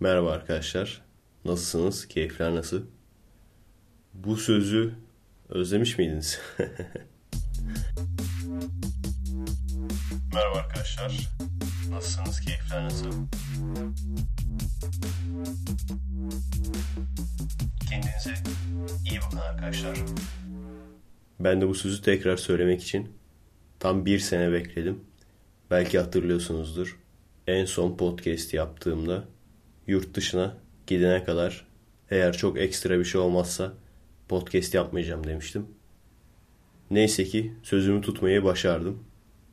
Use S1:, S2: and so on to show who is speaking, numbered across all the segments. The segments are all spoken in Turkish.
S1: Merhaba arkadaşlar. Nasılsınız? Keyifler nasıl? Bu sözü özlemiş miydiniz? Merhaba arkadaşlar. Nasılsınız? Keyifler nasıl? Kendinize iyi bakın arkadaşlar. Ben de bu sözü tekrar söylemek için tam bir sene bekledim. Belki hatırlıyorsunuzdur. En son podcast yaptığımda yurt dışına gidene kadar eğer çok ekstra bir şey olmazsa podcast yapmayacağım demiştim. Neyse ki sözümü tutmayı başardım.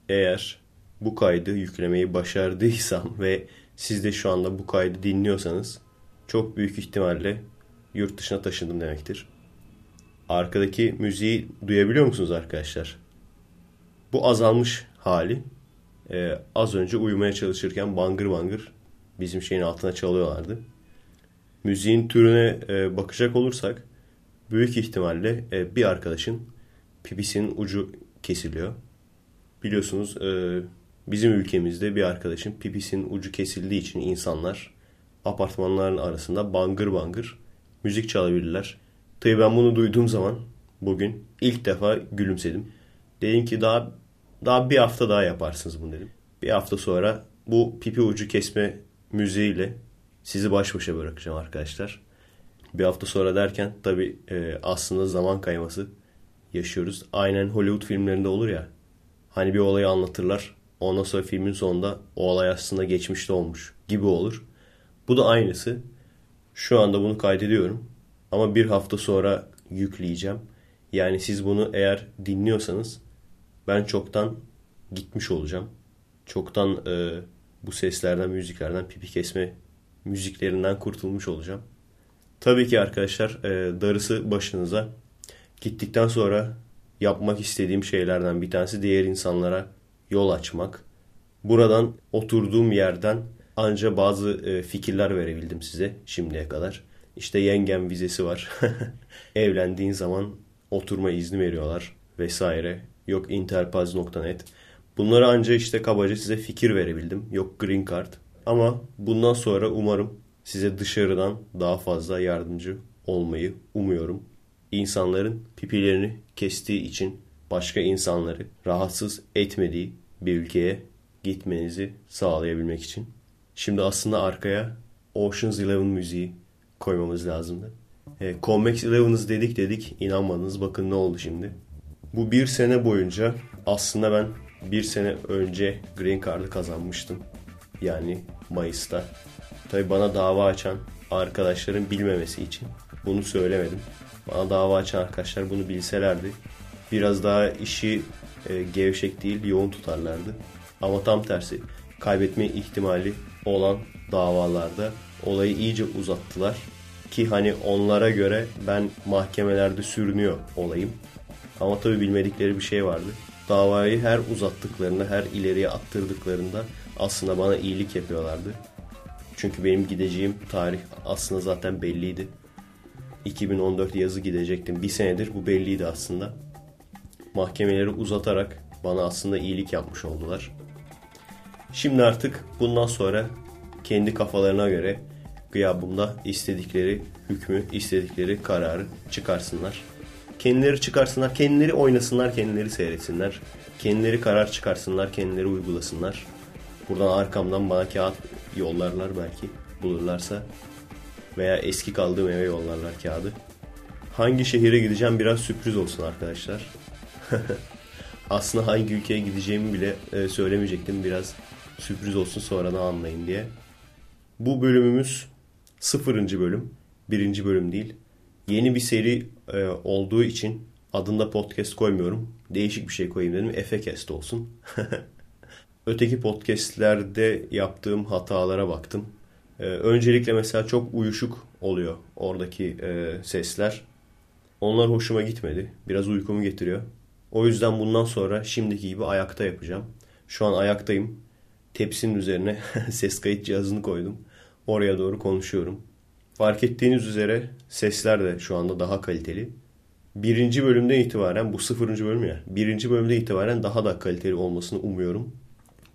S1: Eğer bu kaydı yüklemeyi başardıysam ve siz de şu anda bu kaydı dinliyorsanız çok büyük ihtimalle yurt dışına taşındım demektir. Arkadaki müziği duyabiliyor musunuz arkadaşlar? Bu azalmış hali. Ee, az önce uyumaya çalışırken bangır bangır bizim şeyin altına çalıyorlardı. Müziğin türüne e, bakacak olursak büyük ihtimalle e, bir arkadaşın pipisinin ucu kesiliyor. Biliyorsunuz e, bizim ülkemizde bir arkadaşın pipisinin ucu kesildiği için insanlar apartmanların arasında bangır bangır müzik çalabilirler. Tabii ben bunu duyduğum zaman bugün ilk defa gülümsedim. Dedim ki daha daha bir hafta daha yaparsınız bunu dedim. Bir hafta sonra bu pipi ucu kesme müziğiyle sizi baş başa bırakacağım arkadaşlar. Bir hafta sonra derken tabi e, aslında zaman kayması yaşıyoruz. Aynen Hollywood filmlerinde olur ya. Hani bir olayı anlatırlar. Ondan sonra filmin sonunda o olay aslında geçmişte olmuş gibi olur. Bu da aynısı. Şu anda bunu kaydediyorum. Ama bir hafta sonra yükleyeceğim. Yani siz bunu eğer dinliyorsanız ben çoktan gitmiş olacağım. Çoktan e, bu seslerden, müziklerden, pipi kesme müziklerinden kurtulmuş olacağım. Tabii ki arkadaşlar e, darısı başınıza. Gittikten sonra yapmak istediğim şeylerden bir tanesi diğer insanlara yol açmak. Buradan oturduğum yerden anca bazı e, fikirler verebildim size şimdiye kadar. İşte yengem vizesi var. Evlendiğin zaman oturma izni veriyorlar vesaire. Yok interpaz.net. Bunları anca işte kabaca size fikir verebildim. Yok green card. Ama bundan sonra umarım size dışarıdan daha fazla yardımcı olmayı umuyorum. İnsanların pipilerini kestiği için başka insanları rahatsız etmediği bir ülkeye gitmenizi sağlayabilmek için. Şimdi aslında arkaya Ocean's Eleven müziği koymamız lazımdı. E, Convex Eleven'ız dedik dedik inanmadınız bakın ne oldu şimdi. Bu bir sene boyunca aslında ben bir sene önce Green Card'ı kazanmıştım. Yani Mayıs'ta. Tabi bana dava açan arkadaşların bilmemesi için bunu söylemedim. Bana dava açan arkadaşlar bunu bilselerdi biraz daha işi e, gevşek değil yoğun tutarlardı. Ama tam tersi kaybetme ihtimali olan davalarda olayı iyice uzattılar. Ki hani onlara göre ben mahkemelerde sürünüyor olayım. Ama tabi bilmedikleri bir şey vardı. Davayı her uzattıklarında, her ileriye attırdıklarında aslında bana iyilik yapıyorlardı. Çünkü benim gideceğim tarih aslında zaten belliydi. 2014 yazı gidecektim. Bir senedir bu belliydi aslında. Mahkemeleri uzatarak bana aslında iyilik yapmış oldular. Şimdi artık bundan sonra kendi kafalarına göre gıyabımda istedikleri hükmü, istedikleri kararı çıkarsınlar. Kendileri çıkarsınlar, kendileri oynasınlar, kendileri seyretsinler. Kendileri karar çıkarsınlar, kendileri uygulasınlar. Buradan arkamdan bana kağıt yollarlar belki bulurlarsa. Veya eski kaldığım eve yollarlar kağıdı. Hangi şehire gideceğim biraz sürpriz olsun arkadaşlar. Aslında hangi ülkeye gideceğimi bile e, söylemeyecektim. Biraz sürpriz olsun sonradan anlayın diye. Bu bölümümüz sıfırıncı bölüm. Birinci bölüm değil. Yeni bir seri e, olduğu için adında podcast koymuyorum. Değişik bir şey koyayım dedim. Efekest olsun. Öteki podcastlerde yaptığım hatalara baktım. Ee, öncelikle mesela çok uyuşuk oluyor oradaki e, sesler. Onlar hoşuma gitmedi. Biraz uykumu getiriyor. O yüzden bundan sonra şimdiki gibi ayakta yapacağım. Şu an ayaktayım. Tepsinin üzerine ses kayıt cihazını koydum. Oraya doğru konuşuyorum. Fark ettiğiniz üzere sesler de şu anda daha kaliteli. Birinci bölümden itibaren bu sıfırıncı bölüm ya. Birinci bölümden itibaren daha da kaliteli olmasını umuyorum.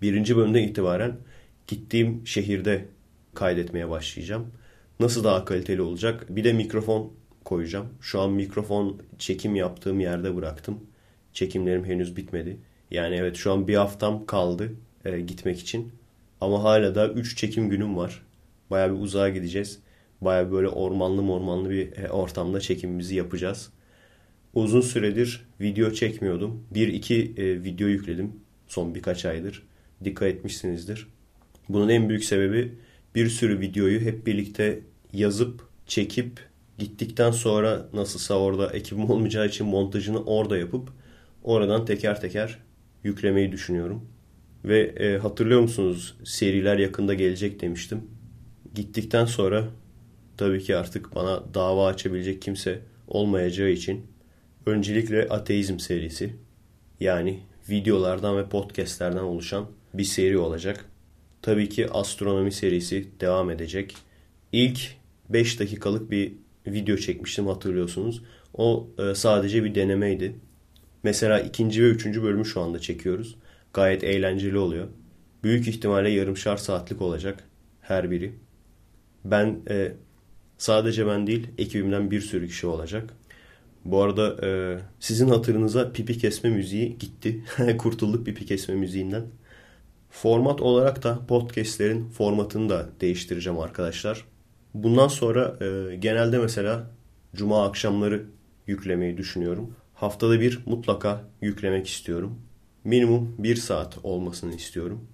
S1: Birinci bölümden itibaren gittiğim şehirde kaydetmeye başlayacağım. Nasıl daha kaliteli olacak? Bir de mikrofon koyacağım. Şu an mikrofon çekim yaptığım yerde bıraktım. Çekimlerim henüz bitmedi. Yani evet şu an bir haftam kaldı e, gitmek için. Ama hala da 3 çekim günüm var. Baya bir uzağa gideceğiz. Baya böyle ormanlı ormanlı bir e, ortamda çekimimizi yapacağız. Uzun süredir video çekmiyordum. Bir iki e, video yükledim son birkaç aydır. Dikkat etmişsinizdir. Bunun en büyük sebebi bir sürü videoyu hep birlikte yazıp, çekip, gittikten sonra nasılsa orada ekibim olmayacağı için montajını orada yapıp oradan teker teker yüklemeyi düşünüyorum. Ve e, hatırlıyor musunuz seriler yakında gelecek demiştim. Gittikten sonra tabii ki artık bana dava açabilecek kimse olmayacağı için öncelikle ateizm serisi yani videolardan ve podcastlerden oluşan bir seri olacak. Tabii ki astronomi serisi devam edecek. İlk 5 dakikalık bir video çekmiştim hatırlıyorsunuz. O e, sadece bir denemeydi. Mesela ikinci ve üçüncü bölümü şu anda çekiyoruz. Gayet eğlenceli oluyor. Büyük ihtimalle yarımşar saatlik olacak her biri. Ben e, sadece ben değil ekibimden bir sürü kişi olacak. Bu arada e, sizin hatırınıza pipi kesme müziği gitti. Kurtulduk pipi kesme müziğinden. Format olarak da podcastlerin formatını da değiştireceğim arkadaşlar. Bundan sonra e, genelde mesela cuma akşamları yüklemeyi düşünüyorum. Haftada bir mutlaka yüklemek istiyorum. Minimum bir saat olmasını istiyorum.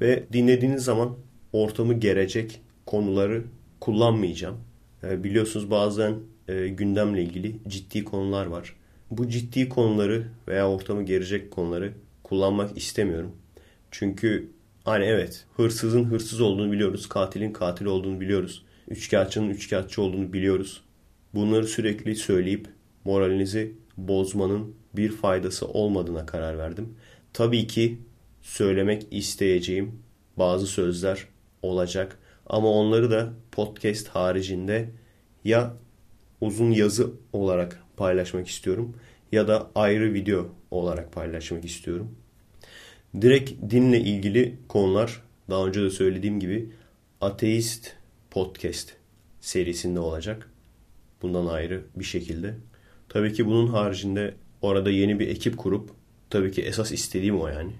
S1: Ve dinlediğiniz zaman ortamı gerecek konuları kullanmayacağım. E, biliyorsunuz bazen e, gündemle ilgili ciddi konular var. Bu ciddi konuları veya ortamı gerecek konuları kullanmak istemiyorum. Çünkü hani evet hırsızın hırsız olduğunu biliyoruz. Katilin katil olduğunu biliyoruz. Üçkağıtçının üçkağıtçı olduğunu biliyoruz. Bunları sürekli söyleyip moralinizi bozmanın bir faydası olmadığına karar verdim. Tabii ki söylemek isteyeceğim bazı sözler olacak ama onları da podcast haricinde ya uzun yazı olarak paylaşmak istiyorum ya da ayrı video olarak paylaşmak istiyorum. Direkt dinle ilgili konular daha önce de söylediğim gibi ateist podcast serisinde olacak. Bundan ayrı bir şekilde. Tabii ki bunun haricinde orada yeni bir ekip kurup tabii ki esas istediğim o yani.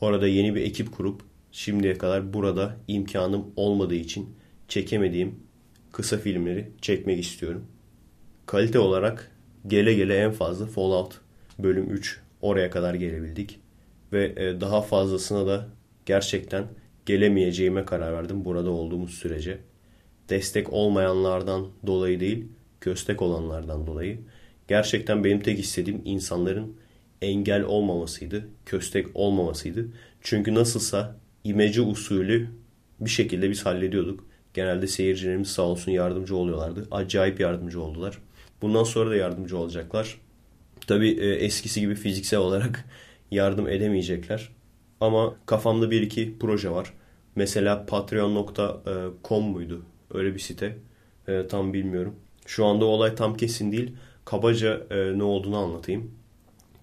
S1: Orada yeni bir ekip kurup şimdiye kadar burada imkanım olmadığı için çekemediğim kısa filmleri çekmek istiyorum. Kalite olarak gele gele en fazla Fallout bölüm 3 oraya kadar gelebildik. Ve e, daha fazlasına da gerçekten gelemeyeceğime karar verdim burada olduğumuz sürece. Destek olmayanlardan dolayı değil, köstek olanlardan dolayı. Gerçekten benim tek istediğim insanların engel olmamasıydı, köstek olmamasıydı. Çünkü nasılsa imece usulü bir şekilde biz hallediyorduk. Genelde seyircilerimiz sağ olsun yardımcı oluyorlardı. Acayip yardımcı oldular. Bundan sonra da yardımcı olacaklar. Tabii e, eskisi gibi fiziksel olarak yardım edemeyecekler. Ama kafamda bir iki proje var. Mesela patreon.com muydu? Öyle bir site. E, tam bilmiyorum. Şu anda olay tam kesin değil. Kabaca e, ne olduğunu anlatayım.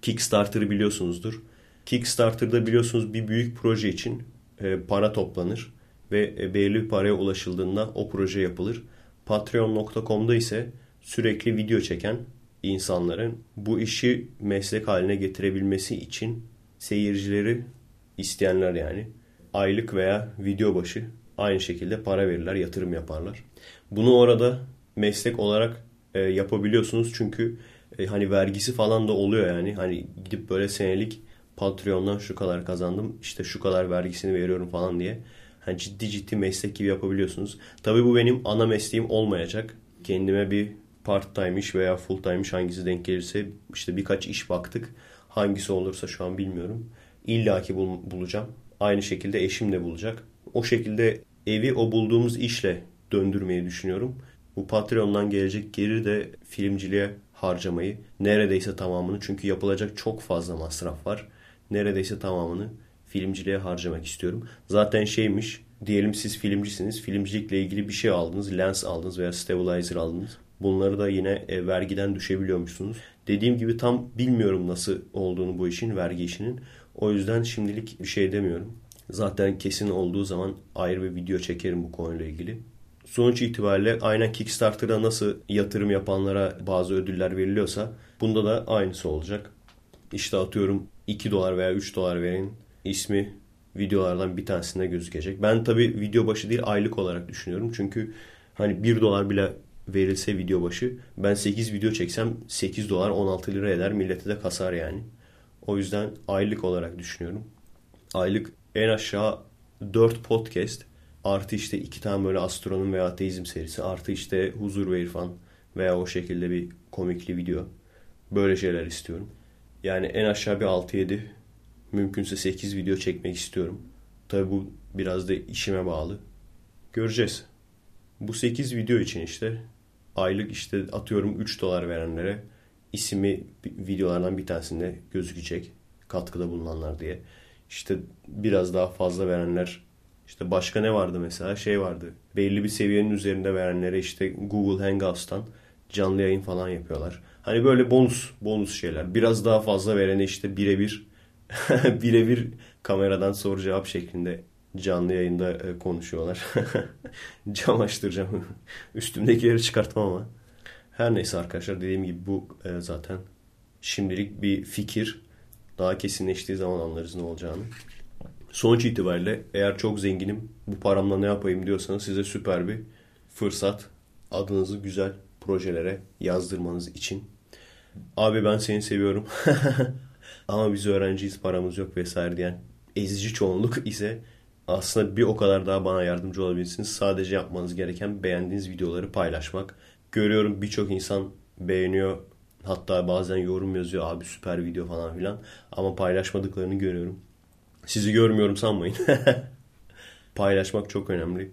S1: Kickstarter'ı biliyorsunuzdur. Kickstarter'da biliyorsunuz bir büyük proje için e, para toplanır ve belirli bir paraya ulaşıldığında o proje yapılır. Patreon.com'da ise sürekli video çeken insanların bu işi meslek haline getirebilmesi için seyircileri isteyenler yani aylık veya video başı aynı şekilde para verirler, yatırım yaparlar. Bunu orada meslek olarak e, yapabiliyorsunuz çünkü e, hani vergisi falan da oluyor yani. Hani gidip böyle senelik Patreon'dan şu kadar kazandım, işte şu kadar vergisini veriyorum falan diye. Hani ciddi ciddi meslek gibi yapabiliyorsunuz. Tabii bu benim ana mesleğim olmayacak. Kendime bir part time iş veya full time iş hangisi denk gelirse işte birkaç iş baktık. Hangisi olursa şu an bilmiyorum. İlla ki bul bulacağım. Aynı şekilde eşim de bulacak. O şekilde evi o bulduğumuz işle döndürmeyi düşünüyorum. Bu Patreon'dan gelecek gelir de filmciliğe harcamayı neredeyse tamamını çünkü yapılacak çok fazla masraf var. Neredeyse tamamını filmciliğe harcamak istiyorum. Zaten şeymiş diyelim siz filmcisiniz. Filmcilikle ilgili bir şey aldınız. Lens aldınız veya stabilizer aldınız. Bunları da yine e, vergiden düşebiliyormuşsunuz. Dediğim gibi tam bilmiyorum nasıl olduğunu bu işin, vergi işinin. O yüzden şimdilik bir şey demiyorum. Zaten kesin olduğu zaman ayrı bir video çekerim bu konuyla ilgili. Sonuç itibariyle aynen Kickstarter'da nasıl yatırım yapanlara bazı ödüller veriliyorsa bunda da aynısı olacak. İşte atıyorum 2 dolar veya 3 dolar verin ismi videolardan bir tanesinde gözükecek. Ben tabi video başı değil aylık olarak düşünüyorum. Çünkü hani 1 dolar bile verilse video başı ben 8 video çeksem 8 dolar 16 lira eder. Millete de kasar yani. O yüzden aylık olarak düşünüyorum. Aylık en aşağı 4 podcast artı işte iki tane böyle astronom veya ateizm serisi artı işte huzur ve irfan veya o şekilde bir komikli video. Böyle şeyler istiyorum. Yani en aşağı bir 6-7 mümkünse 8 video çekmek istiyorum. Tabi bu biraz da işime bağlı. Göreceğiz. Bu 8 video için işte aylık işte atıyorum 3 dolar verenlere ismi videolardan bir tanesinde gözükecek. Katkıda bulunanlar diye. İşte biraz daha fazla verenler işte başka ne vardı mesela? Şey vardı. Belli bir seviyenin üzerinde verenlere işte Google Hangouts'tan canlı yayın falan yapıyorlar. Hani böyle bonus bonus şeyler. Biraz daha fazla verene işte birebir birebir kameradan soru cevap şeklinde canlı yayında e, konuşuyorlar. Cam açtıracağım. Üstümdekileri çıkartmam ama. Her neyse arkadaşlar dediğim gibi bu e, zaten şimdilik bir fikir. Daha kesinleştiği zaman anlarız ne olacağını. Sonuç itibariyle eğer çok zenginim bu paramla ne yapayım diyorsanız size süper bir fırsat. Adınızı güzel projelere yazdırmanız için. Abi ben seni seviyorum. Ama biz öğrenciyiz paramız yok vesaire diyen ezici çoğunluk ise aslında bir o kadar daha bana yardımcı olabilirsiniz. Sadece yapmanız gereken beğendiğiniz videoları paylaşmak. Görüyorum birçok insan beğeniyor. Hatta bazen yorum yazıyor abi süper video falan filan. Ama paylaşmadıklarını görüyorum. Sizi görmüyorum sanmayın. Paylaşmak çok önemli.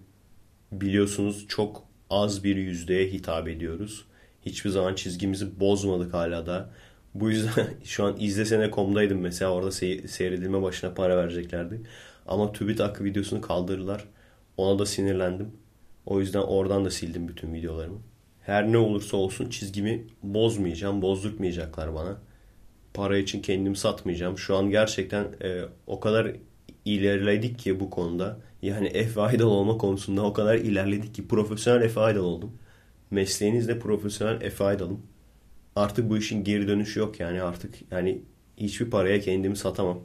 S1: Biliyorsunuz çok az bir yüzdeye hitap ediyoruz. Hiçbir zaman çizgimizi bozmadık hala da. Bu yüzden şu an izlesene.com'daydım mesela orada seyredilme başına para vereceklerdi. Ama TÜBİTAK videosunu kaldırdılar. Ona da sinirlendim. O yüzden oradan da sildim bütün videolarımı. Her ne olursa olsun çizgimi bozmayacağım. Bozdurtmayacaklar bana para için kendimi satmayacağım. Şu an gerçekten e, o kadar ilerledik ki bu konuda. Yani F idol olma konusunda o kadar ilerledik ki profesyonel F idol oldum. Mesleğinizde profesyonel F idol'um. Artık bu işin geri dönüşü yok yani artık yani hiçbir paraya kendimi satamam.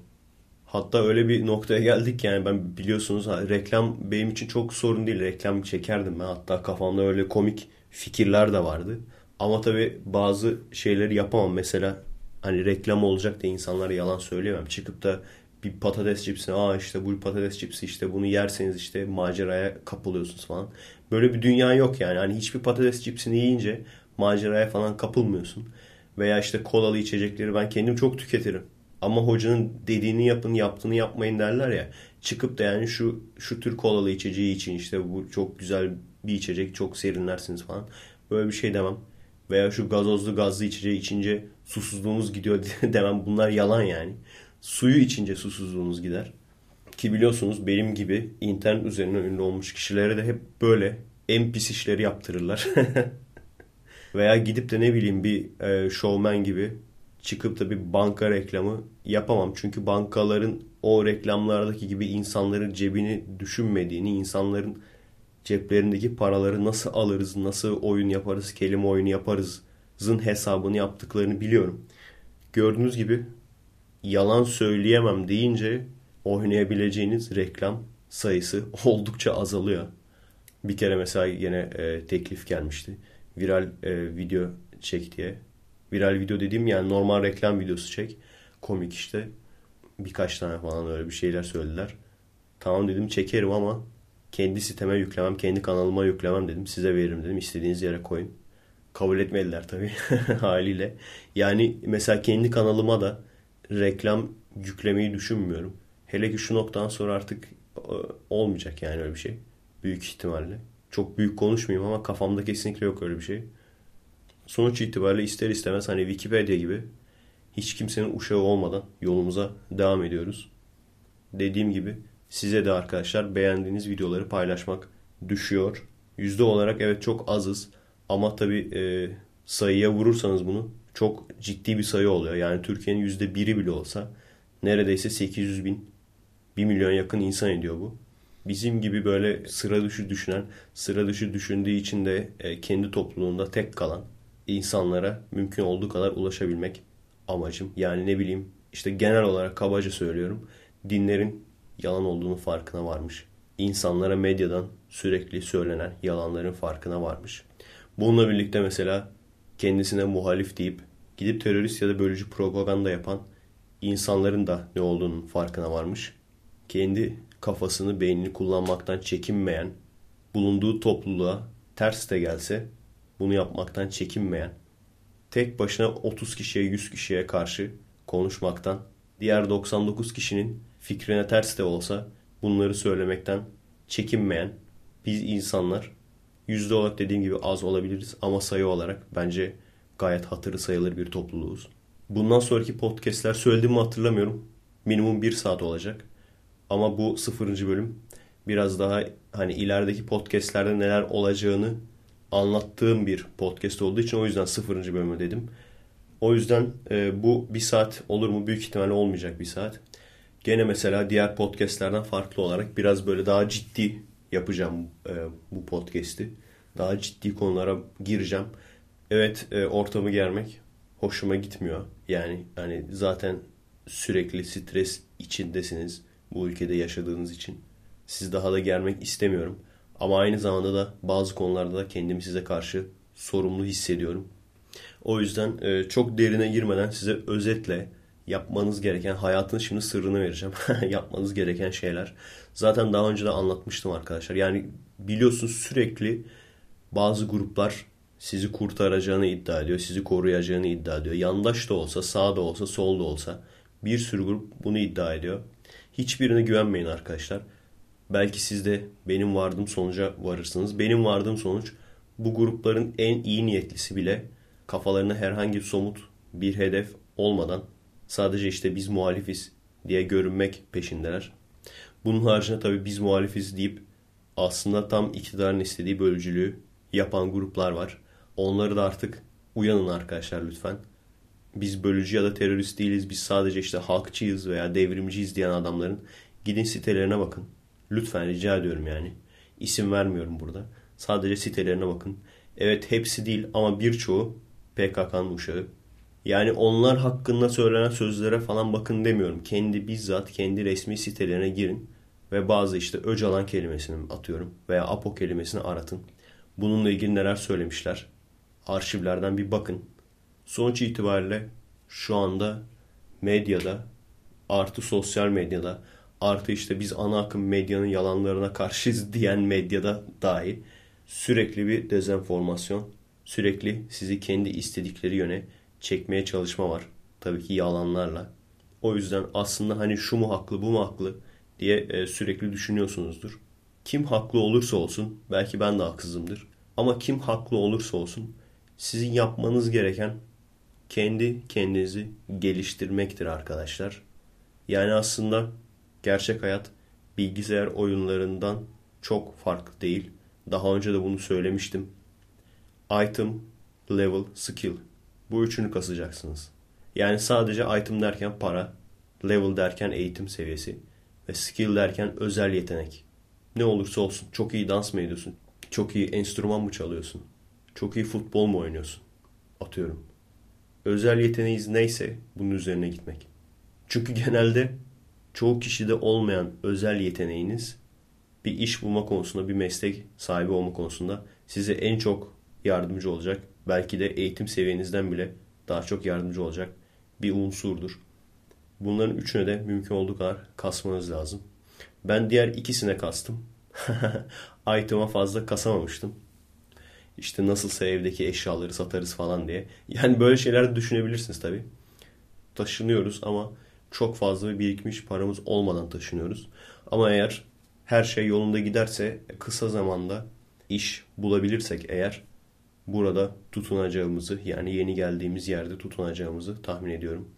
S1: Hatta öyle bir noktaya geldik yani ben biliyorsunuz reklam benim için çok sorun değil. Reklam çekerdim ben. Hatta kafamda öyle komik fikirler de vardı. Ama tabii bazı şeyleri yapamam. Mesela hani reklam olacak diye insanlara yalan söyleyemem. Çıkıp da bir patates cipsine aa işte bu patates cipsi işte bunu yerseniz işte maceraya kapılıyorsunuz falan. Böyle bir dünya yok yani. Hani hiçbir patates cipsini yiyince maceraya falan kapılmıyorsun. Veya işte kolalı içecekleri ben kendim çok tüketirim. Ama hocanın dediğini yapın, yaptığını yapmayın derler ya. Çıkıp da yani şu şu tür kolalı içeceği için işte bu çok güzel bir içecek, çok serinlersiniz falan. Böyle bir şey demem veya şu gazozlu gazlı içeceği içince susuzluğunuz gidiyor demem bunlar yalan yani. Suyu içince susuzluğunuz gider. Ki biliyorsunuz benim gibi internet üzerine ünlü olmuş kişilere de hep böyle en pis işleri yaptırırlar. veya gidip de ne bileyim bir e, showman gibi çıkıp da bir banka reklamı yapamam. Çünkü bankaların o reklamlardaki gibi insanların cebini düşünmediğini, insanların ceplerindeki paraları nasıl alırız, nasıl oyun yaparız, kelime oyunu yaparız zın hesabını yaptıklarını biliyorum. Gördüğünüz gibi yalan söyleyemem deyince oynayabileceğiniz reklam sayısı oldukça azalıyor. Bir kere mesela yine e, teklif gelmişti. Viral e, video çek diye. Viral video dediğim yani normal reklam videosu çek. Komik işte. Birkaç tane falan öyle bir şeyler söylediler. Tamam dedim çekerim ama kendi siteme yüklemem, kendi kanalıma yüklemem dedim. Size veririm dedim. İstediğiniz yere koyun. Kabul etmediler tabii haliyle. Yani mesela kendi kanalıma da reklam yüklemeyi düşünmüyorum. Hele ki şu noktadan sonra artık e, olmayacak yani öyle bir şey. Büyük ihtimalle. Çok büyük konuşmayayım ama kafamda kesinlikle yok öyle bir şey. Sonuç itibariyle ister istemez hani Wikipedia gibi hiç kimsenin uşağı olmadan yolumuza devam ediyoruz. Dediğim gibi Size de arkadaşlar beğendiğiniz videoları paylaşmak düşüyor. Yüzde olarak evet çok azız ama tabi e, sayıya vurursanız bunu çok ciddi bir sayı oluyor. Yani Türkiye'nin yüzde biri bile olsa neredeyse 800 bin 1 milyon yakın insan ediyor bu. Bizim gibi böyle sıra dışı düşünen, sıra dışı düşündüğü için de e, kendi topluluğunda tek kalan insanlara mümkün olduğu kadar ulaşabilmek amacım. Yani ne bileyim işte genel olarak kabaca söylüyorum. Dinlerin yalan olduğunu farkına varmış. İnsanlara medyadan sürekli söylenen yalanların farkına varmış. Bununla birlikte mesela kendisine muhalif deyip gidip terörist ya da bölücü propaganda yapan insanların da ne olduğunun farkına varmış. Kendi kafasını, beynini kullanmaktan çekinmeyen, bulunduğu topluluğa ters de gelse bunu yapmaktan çekinmeyen, tek başına 30 kişiye 100 kişiye karşı konuşmaktan, diğer 99 kişinin fikrine ters de olsa bunları söylemekten çekinmeyen biz insanlar yüzde olarak dediğim gibi az olabiliriz ama sayı olarak bence gayet hatırı sayılır bir topluluğuz. Bundan sonraki podcastler söylediğimi hatırlamıyorum. Minimum bir saat olacak. Ama bu sıfırıncı bölüm biraz daha hani ilerideki podcastlerde neler olacağını anlattığım bir podcast olduğu için o yüzden sıfırıncı bölümü dedim. O yüzden e, bu bir saat olur mu? Büyük ihtimalle olmayacak bir saat. Gene mesela diğer podcastlerden farklı olarak biraz böyle daha ciddi yapacağım e, bu podcast'i. Daha ciddi konulara gireceğim. Evet e, ortamı germek hoşuma gitmiyor. Yani hani zaten sürekli stres içindesiniz bu ülkede yaşadığınız için. Siz daha da germek istemiyorum. Ama aynı zamanda da bazı konularda da kendimi size karşı sorumlu hissediyorum. O yüzden e, çok derine girmeden size özetle yapmanız gereken, hayatın şimdi sırrını vereceğim. yapmanız gereken şeyler. Zaten daha önce de anlatmıştım arkadaşlar. Yani biliyorsunuz sürekli bazı gruplar sizi kurtaracağını iddia ediyor, sizi koruyacağını iddia ediyor. Yandaş da olsa, sağ da olsa, sol da olsa bir sürü grup bunu iddia ediyor. Hiçbirine güvenmeyin arkadaşlar. Belki siz de benim vardığım sonuca varırsınız. Benim vardığım sonuç bu grupların en iyi niyetlisi bile kafalarına herhangi somut bir hedef olmadan sadece işte biz muhalifiz diye görünmek peşindeler. Bunun haricinde tabii biz muhalifiz deyip aslında tam iktidarın istediği bölücülüğü yapan gruplar var. Onları da artık uyanın arkadaşlar lütfen. Biz bölücü ya da terörist değiliz. Biz sadece işte halkçıyız veya devrimciyiz diyen adamların gidin sitelerine bakın. Lütfen rica ediyorum yani. İsim vermiyorum burada. Sadece sitelerine bakın. Evet hepsi değil ama birçoğu PKK'nın uşağı. Yani onlar hakkında söylenen sözlere falan bakın demiyorum. Kendi bizzat kendi resmi sitelerine girin ve bazı işte Öcalan kelimesini atıyorum veya Apo kelimesini aratın. Bununla ilgili neler söylemişler. Arşivlerden bir bakın. Sonuç itibariyle şu anda medyada artı sosyal medyada artı işte biz ana akım medyanın yalanlarına karşıyız diyen medyada dahi sürekli bir dezenformasyon, sürekli sizi kendi istedikleri yöne çekmeye çalışma var. Tabii ki yalanlarla. O yüzden aslında hani şu mu haklı bu mu haklı diye e, sürekli düşünüyorsunuzdur. Kim haklı olursa olsun belki ben de haksızımdır. Ama kim haklı olursa olsun sizin yapmanız gereken kendi kendinizi geliştirmektir arkadaşlar. Yani aslında gerçek hayat bilgisayar oyunlarından çok farklı değil. Daha önce de bunu söylemiştim. Item, level, skill. Bu üçünü kasacaksınız. Yani sadece item derken para, level derken eğitim seviyesi ve skill derken özel yetenek. Ne olursa olsun çok iyi dans mı ediyorsun? Çok iyi enstrüman mı çalıyorsun? Çok iyi futbol mu oynuyorsun? Atıyorum. Özel yeteneğiniz neyse bunun üzerine gitmek. Çünkü genelde çoğu kişide olmayan özel yeteneğiniz bir iş bulma konusunda, bir meslek sahibi olma konusunda size en çok yardımcı olacak. Belki de eğitim seviyenizden bile daha çok yardımcı olacak bir unsurdur. Bunların üçüne de mümkün olduğu kadar kasmanız lazım. Ben diğer ikisine kastım. Item'a fazla kasamamıştım. İşte nasılsa evdeki eşyaları satarız falan diye. Yani böyle şeyler de düşünebilirsiniz tabii. Taşınıyoruz ama çok fazla birikmiş paramız olmadan taşınıyoruz. Ama eğer her şey yolunda giderse kısa zamanda iş bulabilirsek eğer burada tutunacağımızı yani yeni geldiğimiz yerde tutunacağımızı tahmin ediyorum.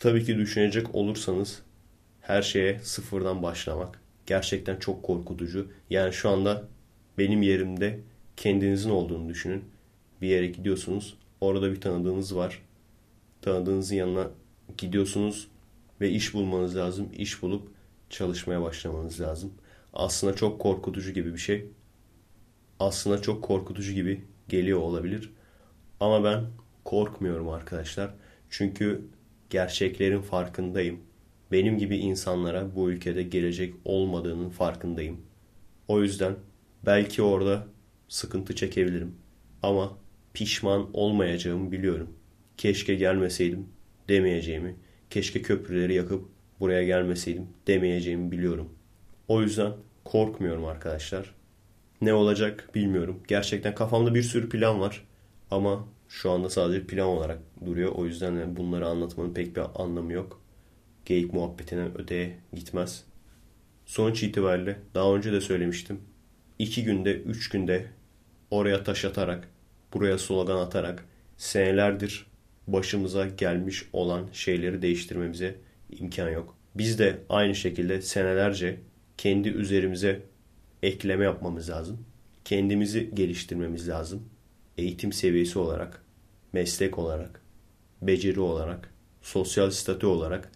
S1: Tabii ki düşünecek olursanız her şeye sıfırdan başlamak gerçekten çok korkutucu. Yani şu anda benim yerimde kendinizin olduğunu düşünün. Bir yere gidiyorsunuz. Orada bir tanıdığınız var. Tanıdığınızın yanına gidiyorsunuz ve iş bulmanız lazım. İş bulup çalışmaya başlamanız lazım. Aslında çok korkutucu gibi bir şey. Aslında çok korkutucu gibi geliyor olabilir. Ama ben korkmuyorum arkadaşlar. Çünkü gerçeklerin farkındayım. Benim gibi insanlara bu ülkede gelecek olmadığının farkındayım. O yüzden belki orada sıkıntı çekebilirim. Ama pişman olmayacağımı biliyorum. Keşke gelmeseydim demeyeceğimi, keşke köprüleri yakıp buraya gelmeseydim demeyeceğimi biliyorum. O yüzden korkmuyorum arkadaşlar. Ne olacak bilmiyorum. Gerçekten kafamda bir sürü plan var. Ama şu anda sadece plan olarak duruyor. O yüzden bunları anlatmanın pek bir anlamı yok. Geyik muhabbetine öteye gitmez. Sonuç itibariyle daha önce de söylemiştim. İki günde, üç günde oraya taş atarak, buraya slogan atarak senelerdir başımıza gelmiş olan şeyleri değiştirmemize imkan yok. Biz de aynı şekilde senelerce kendi üzerimize ekleme yapmamız lazım. Kendimizi geliştirmemiz lazım. Eğitim seviyesi olarak, meslek olarak, beceri olarak, sosyal statü olarak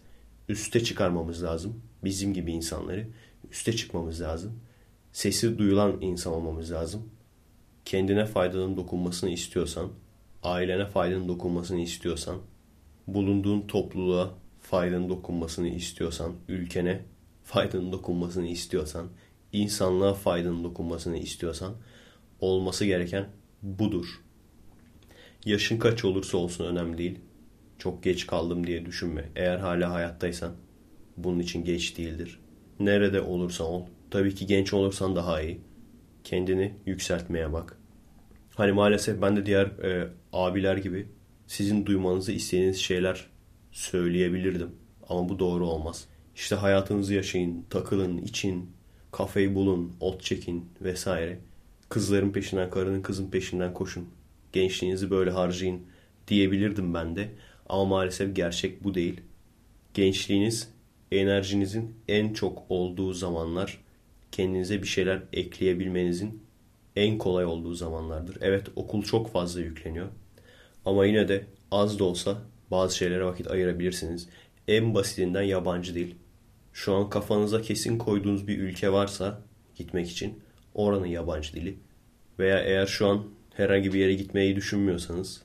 S1: üste çıkarmamız lazım. Bizim gibi insanları üste çıkmamız lazım. Sesi duyulan insan olmamız lazım. Kendine faydanın dokunmasını istiyorsan, ailene faydanın dokunmasını istiyorsan, bulunduğun topluluğa faydanın dokunmasını istiyorsan, ülkene faydanın dokunmasını istiyorsan, insanlığa faydanın dokunmasını istiyorsan olması gereken budur. Yaşın kaç olursa olsun önemli değil. Çok geç kaldım diye düşünme. Eğer hala hayattaysan bunun için geç değildir. Nerede olursan ol. Tabii ki genç olursan daha iyi. Kendini yükseltmeye bak. Hani maalesef ben de diğer e, abiler gibi sizin duymanızı istediğiniz şeyler söyleyebilirdim. Ama bu doğru olmaz. İşte hayatınızı yaşayın, takılın, için, kafeyi bulun, ot çekin vesaire. Kızların peşinden, karının kızın peşinden koşun. Gençliğinizi böyle harcayın diyebilirdim ben de. Ama maalesef gerçek bu değil. Gençliğiniz enerjinizin en çok olduğu zamanlar kendinize bir şeyler ekleyebilmenizin en kolay olduğu zamanlardır. Evet okul çok fazla yükleniyor. Ama yine de az da olsa bazı şeylere vakit ayırabilirsiniz. En basitinden yabancı dil. Şu an kafanıza kesin koyduğunuz bir ülke varsa gitmek için oranın yabancı dili. Veya eğer şu an herhangi bir yere gitmeyi düşünmüyorsanız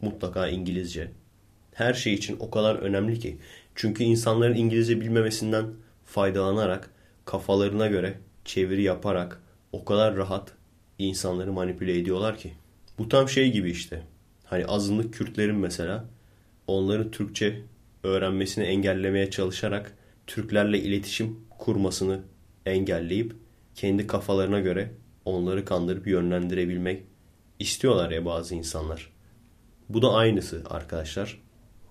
S1: mutlaka İngilizce. Her şey için o kadar önemli ki. Çünkü insanların İngilizce bilmemesinden faydalanarak kafalarına göre çeviri yaparak o kadar rahat insanları manipüle ediyorlar ki. Bu tam şey gibi işte. Hani azınlık Kürtlerin mesela onların Türkçe öğrenmesini engellemeye çalışarak Türklerle iletişim kurmasını engelleyip kendi kafalarına göre onları kandırıp yönlendirebilmek istiyorlar ya bazı insanlar. Bu da aynısı arkadaşlar.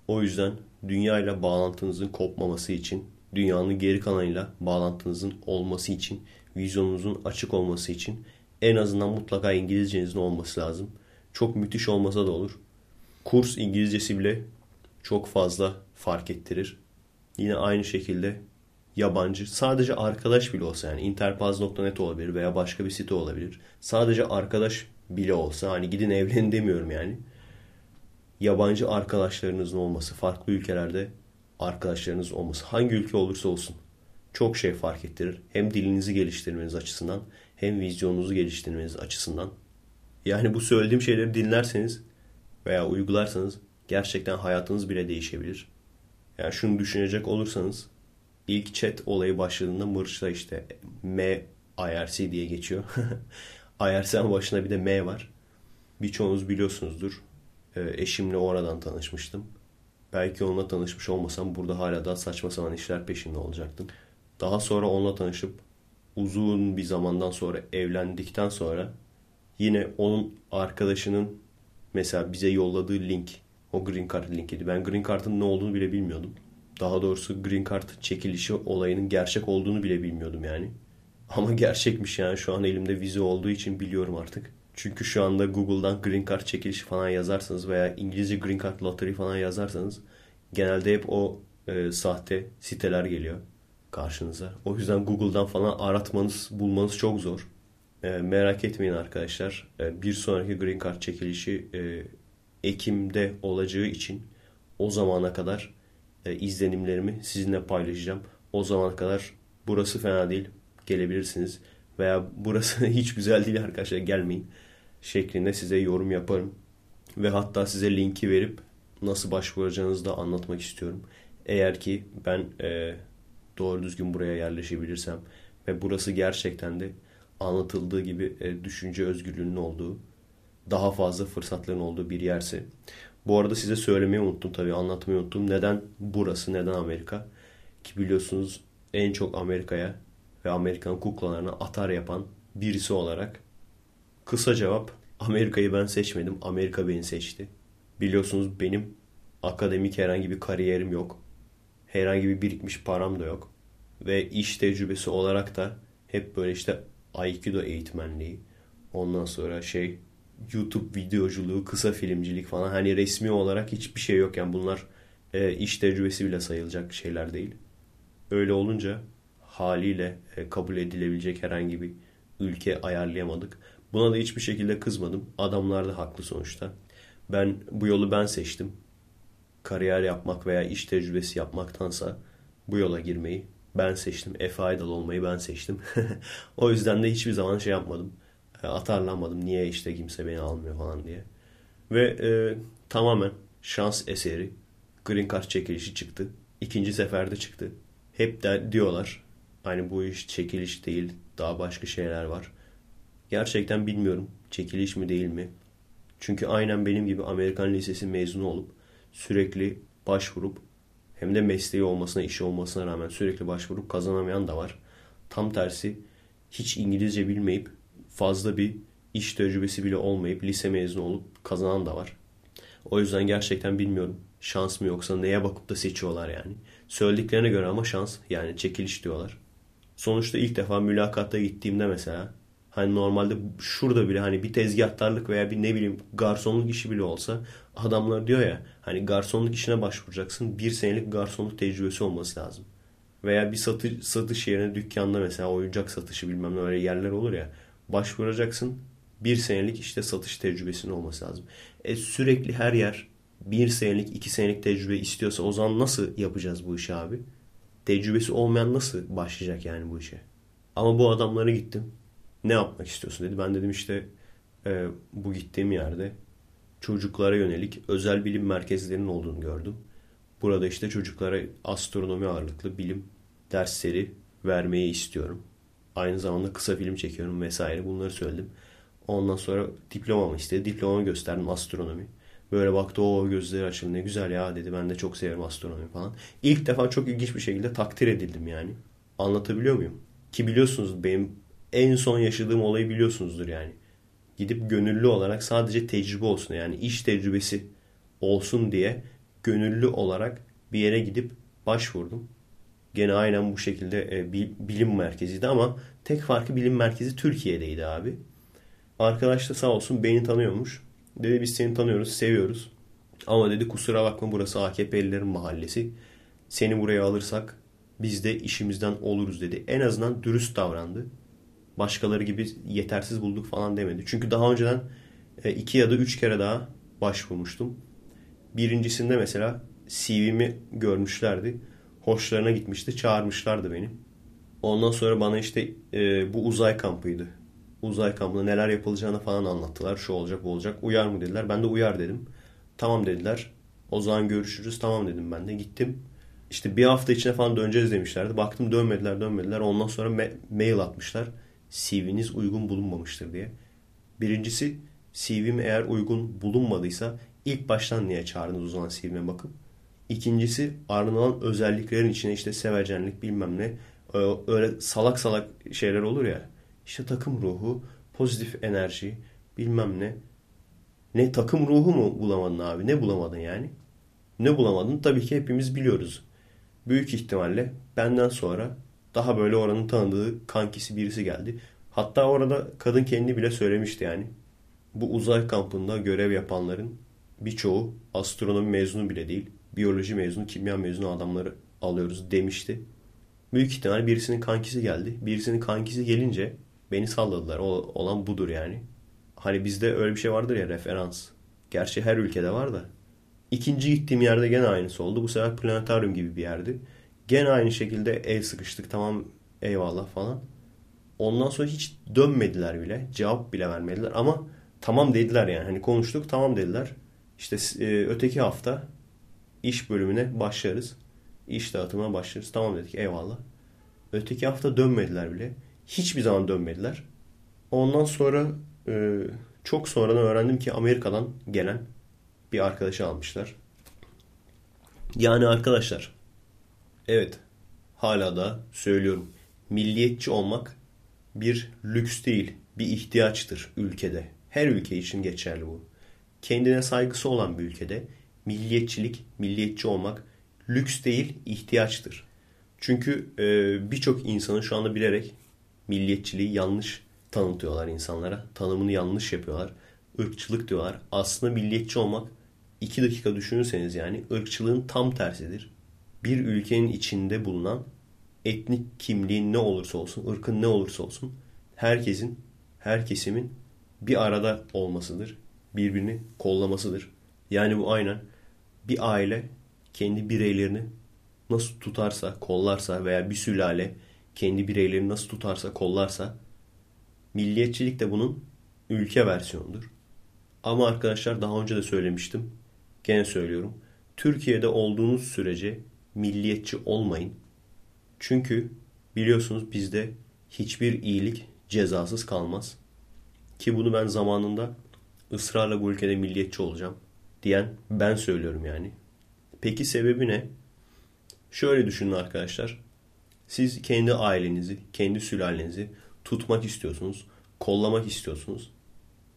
S1: O yüzden dünya ile bağlantınızın kopmaması için, dünyanın geri kalanıyla bağlantınızın olması için, vizyonunuzun açık olması için en azından mutlaka İngilizcenizin olması lazım. Çok müthiş olmasa da olur. Kurs İngilizcesi bile çok fazla fark ettirir. Yine aynı şekilde yabancı sadece arkadaş bile olsa yani interpaz.net olabilir veya başka bir site olabilir. Sadece arkadaş bile olsa hani gidin evlenin demiyorum yani. Yabancı arkadaşlarınızın olması, farklı ülkelerde arkadaşlarınız olması hangi ülke olursa olsun çok şey fark ettirir. Hem dilinizi geliştirmeniz açısından hem vizyonunuzu geliştirmeniz açısından. Yani bu söylediğim şeyleri dinlerseniz veya uygularsanız gerçekten hayatınız bile değişebilir. Yani şunu düşünecek olursanız ilk chat olayı başladığında Mırç'ta işte M IRC diye geçiyor. IRC'nin başına bir de M var. Birçoğunuz biliyorsunuzdur. E, eşimle oradan tanışmıştım. Belki onunla tanışmış olmasam burada hala daha saçma sapan işler peşinde olacaktım. Daha sonra onunla tanışıp uzun bir zamandan sonra evlendikten sonra yine onun arkadaşının mesela bize yolladığı link o Green Card linkiydi. Ben Green Card'ın ne olduğunu bile bilmiyordum. Daha doğrusu Green Card çekilişi olayının gerçek olduğunu bile bilmiyordum yani. Ama gerçekmiş yani şu an elimde vize olduğu için biliyorum artık. Çünkü şu anda Google'dan Green Card çekilişi falan yazarsanız veya İngilizce Green Card Lottery falan yazarsanız genelde hep o e, sahte siteler geliyor karşınıza. O yüzden Google'dan falan aratmanız, bulmanız çok zor. E, merak etmeyin arkadaşlar. E, bir sonraki Green Card çekilişi e, Ekim'de olacağı için o zamana kadar e, izlenimlerimi sizinle paylaşacağım. O zamana kadar burası fena değil gelebilirsiniz veya burası hiç güzel değil arkadaşlar gelmeyin şeklinde size yorum yaparım. Ve hatta size linki verip nasıl başvuracağınızı da anlatmak istiyorum. Eğer ki ben e, doğru düzgün buraya yerleşebilirsem ve burası gerçekten de anlatıldığı gibi e, düşünce özgürlüğünün olduğu, daha fazla fırsatların olduğu bir yerse. Bu arada size söylemeyi unuttum tabii anlatmayı unuttum. Neden burası, neden Amerika? Ki biliyorsunuz en çok Amerika'ya ve Amerikan kuklalarına atar yapan birisi olarak kısa cevap Amerika'yı ben seçmedim. Amerika beni seçti. Biliyorsunuz benim akademik herhangi bir kariyerim yok. Herhangi bir birikmiş param da yok. Ve iş tecrübesi olarak da hep böyle işte Aikido eğitmenliği. Ondan sonra şey YouTube videoculuğu, kısa filmcilik falan. Hani resmi olarak hiçbir şey yok. Yani bunlar e, iş tecrübesi bile sayılacak şeyler değil. Öyle olunca haliyle e, kabul edilebilecek herhangi bir ülke ayarlayamadık. Buna da hiçbir şekilde kızmadım. Adamlar da haklı sonuçta. Ben bu yolu ben seçtim. Kariyer yapmak veya iş tecrübesi yapmaktansa bu yola girmeyi ben seçtim. Efe Aydal olmayı ben seçtim. o yüzden de hiçbir zaman şey yapmadım. E, atarlanmadım. Niye işte kimse beni almıyor falan diye. Ve e, tamamen şans eseri Green Card çekilişi çıktı. İkinci seferde çıktı. Hep de diyorlar hani bu iş çekiliş değil daha başka şeyler var. Gerçekten bilmiyorum çekiliş mi değil mi. Çünkü aynen benim gibi Amerikan Lisesi mezunu olup sürekli başvurup hem de mesleği olmasına, işi olmasına rağmen sürekli başvurup kazanamayan da var. Tam tersi hiç İngilizce bilmeyip fazla bir iş tecrübesi bile olmayıp lise mezunu olup kazanan da var. O yüzden gerçekten bilmiyorum. Şans mı yoksa neye bakıp da seçiyorlar yani. Söylediklerine göre ama şans yani çekiliş diyorlar. Sonuçta ilk defa mülakatta gittiğimde mesela Hani normalde şurada bile hani bir tezgahtarlık veya bir ne bileyim garsonluk işi bile olsa adamlar diyor ya hani garsonluk işine başvuracaksın bir senelik garsonluk tecrübesi olması lazım. Veya bir satış, satış yerine dükkanda mesela oyuncak satışı bilmem ne öyle yerler olur ya başvuracaksın bir senelik işte satış tecrübesinin olması lazım. E sürekli her yer bir senelik iki senelik tecrübe istiyorsa o zaman nasıl yapacağız bu işi abi? Tecrübesi olmayan nasıl başlayacak yani bu işe? Ama bu adamlara gittim ne yapmak istiyorsun dedi. Ben dedim işte e, bu gittiğim yerde çocuklara yönelik özel bilim merkezlerinin olduğunu gördüm. Burada işte çocuklara astronomi ağırlıklı bilim dersleri vermeyi istiyorum. Aynı zamanda kısa film çekiyorum vesaire bunları söyledim. Ondan sonra diplomamı istedi. Diplomamı gösterdim astronomi. Böyle baktı o gözleri açıldı ne güzel ya dedi. Ben de çok severim astronomi falan. İlk defa çok ilginç bir şekilde takdir edildim yani. Anlatabiliyor muyum? Ki biliyorsunuz benim en son yaşadığım olayı biliyorsunuzdur yani. Gidip gönüllü olarak sadece tecrübe olsun yani iş tecrübesi olsun diye gönüllü olarak bir yere gidip başvurdum. Gene aynen bu şekilde e, bilim merkeziydi ama tek farkı bilim merkezi Türkiye'deydi abi. Arkadaş da sağ olsun beni tanıyormuş. Dedi biz seni tanıyoruz, seviyoruz. Ama dedi kusura bakma burası AKP'lilerin mahallesi. Seni buraya alırsak biz de işimizden oluruz dedi. En azından dürüst davrandı başkaları gibi yetersiz bulduk falan demedi. Çünkü daha önceden e, iki ya da üç kere daha başvurmuştum. Birincisinde mesela CV'mi görmüşlerdi. Hoşlarına gitmişti. Çağırmışlardı beni. Ondan sonra bana işte e, bu uzay kampıydı. Uzay kampında neler yapılacağını falan anlattılar. Şu olacak bu olacak. Uyar mı dediler. Ben de uyar dedim. Tamam dediler. O zaman görüşürüz. Tamam dedim ben de. Gittim. İşte bir hafta içine falan döneceğiz demişlerdi. Baktım dönmediler dönmediler. Ondan sonra ma- mail atmışlar. CV'niz uygun bulunmamıştır diye. Birincisi CV'm eğer uygun bulunmadıysa ilk baştan niye çağırdınız o zaman CV'me bakıp. İkincisi ardından özelliklerin içine işte sevecenlik bilmem ne öyle salak salak şeyler olur ya. İşte takım ruhu, pozitif enerji bilmem ne. Ne takım ruhu mu bulamadın abi? Ne bulamadın yani? Ne bulamadın? Tabii ki hepimiz biliyoruz. Büyük ihtimalle benden sonra daha böyle oranın tanıdığı kankisi birisi geldi. Hatta orada kadın kendi bile söylemişti yani. Bu uzay kampında görev yapanların birçoğu astronomi mezunu bile değil. Biyoloji mezunu, kimya mezunu adamları alıyoruz demişti. Büyük ihtimal birisinin kankisi geldi. Birisinin kankisi gelince beni salladılar. O, olan budur yani. Hani bizde öyle bir şey vardır ya referans. Gerçi her ülkede var da. İkinci gittiğim yerde gene aynısı oldu. Bu sefer planetaryum gibi bir yerdi. Gene aynı şekilde el sıkıştık. Tamam Eyvallah falan. Ondan sonra hiç dönmediler bile. Cevap bile vermediler ama tamam dediler yani. Hani konuştuk tamam dediler. İşte e, öteki hafta iş bölümüne başlarız. İş dağıtımına başlarız. Tamam dedik eyvallah. Öteki hafta dönmediler bile. Hiçbir zaman dönmediler. Ondan sonra e, çok sonradan öğrendim ki Amerika'dan gelen bir arkadaşı almışlar. Yani arkadaşlar evet hala da söylüyorum milliyetçi olmak bir lüks değil bir ihtiyaçtır ülkede. Her ülke için geçerli bu. Kendine saygısı olan bir ülkede milliyetçilik, milliyetçi olmak lüks değil ihtiyaçtır. Çünkü e, birçok insanın şu anda bilerek milliyetçiliği yanlış tanıtıyorlar insanlara. Tanımını yanlış yapıyorlar. Irkçılık diyorlar. Aslında milliyetçi olmak iki dakika düşünürseniz yani ırkçılığın tam tersidir. Bir ülkenin içinde bulunan etnik kimliğin ne olursa olsun, ırkın ne olursa olsun herkesin, her kesimin bir arada olmasıdır. Birbirini kollamasıdır. Yani bu aynen bir aile kendi bireylerini nasıl tutarsa, kollarsa veya bir sülale kendi bireylerini nasıl tutarsa, kollarsa milliyetçilik de bunun ülke versiyonudur. Ama arkadaşlar daha önce de söylemiştim. Gene söylüyorum. Türkiye'de olduğunuz sürece milliyetçi olmayın. Çünkü biliyorsunuz bizde hiçbir iyilik cezasız kalmaz. Ki bunu ben zamanında ısrarla bu ülkede milliyetçi olacağım diyen ben söylüyorum yani. Peki sebebi ne? Şöyle düşünün arkadaşlar. Siz kendi ailenizi, kendi sülalenizi tutmak istiyorsunuz, kollamak istiyorsunuz.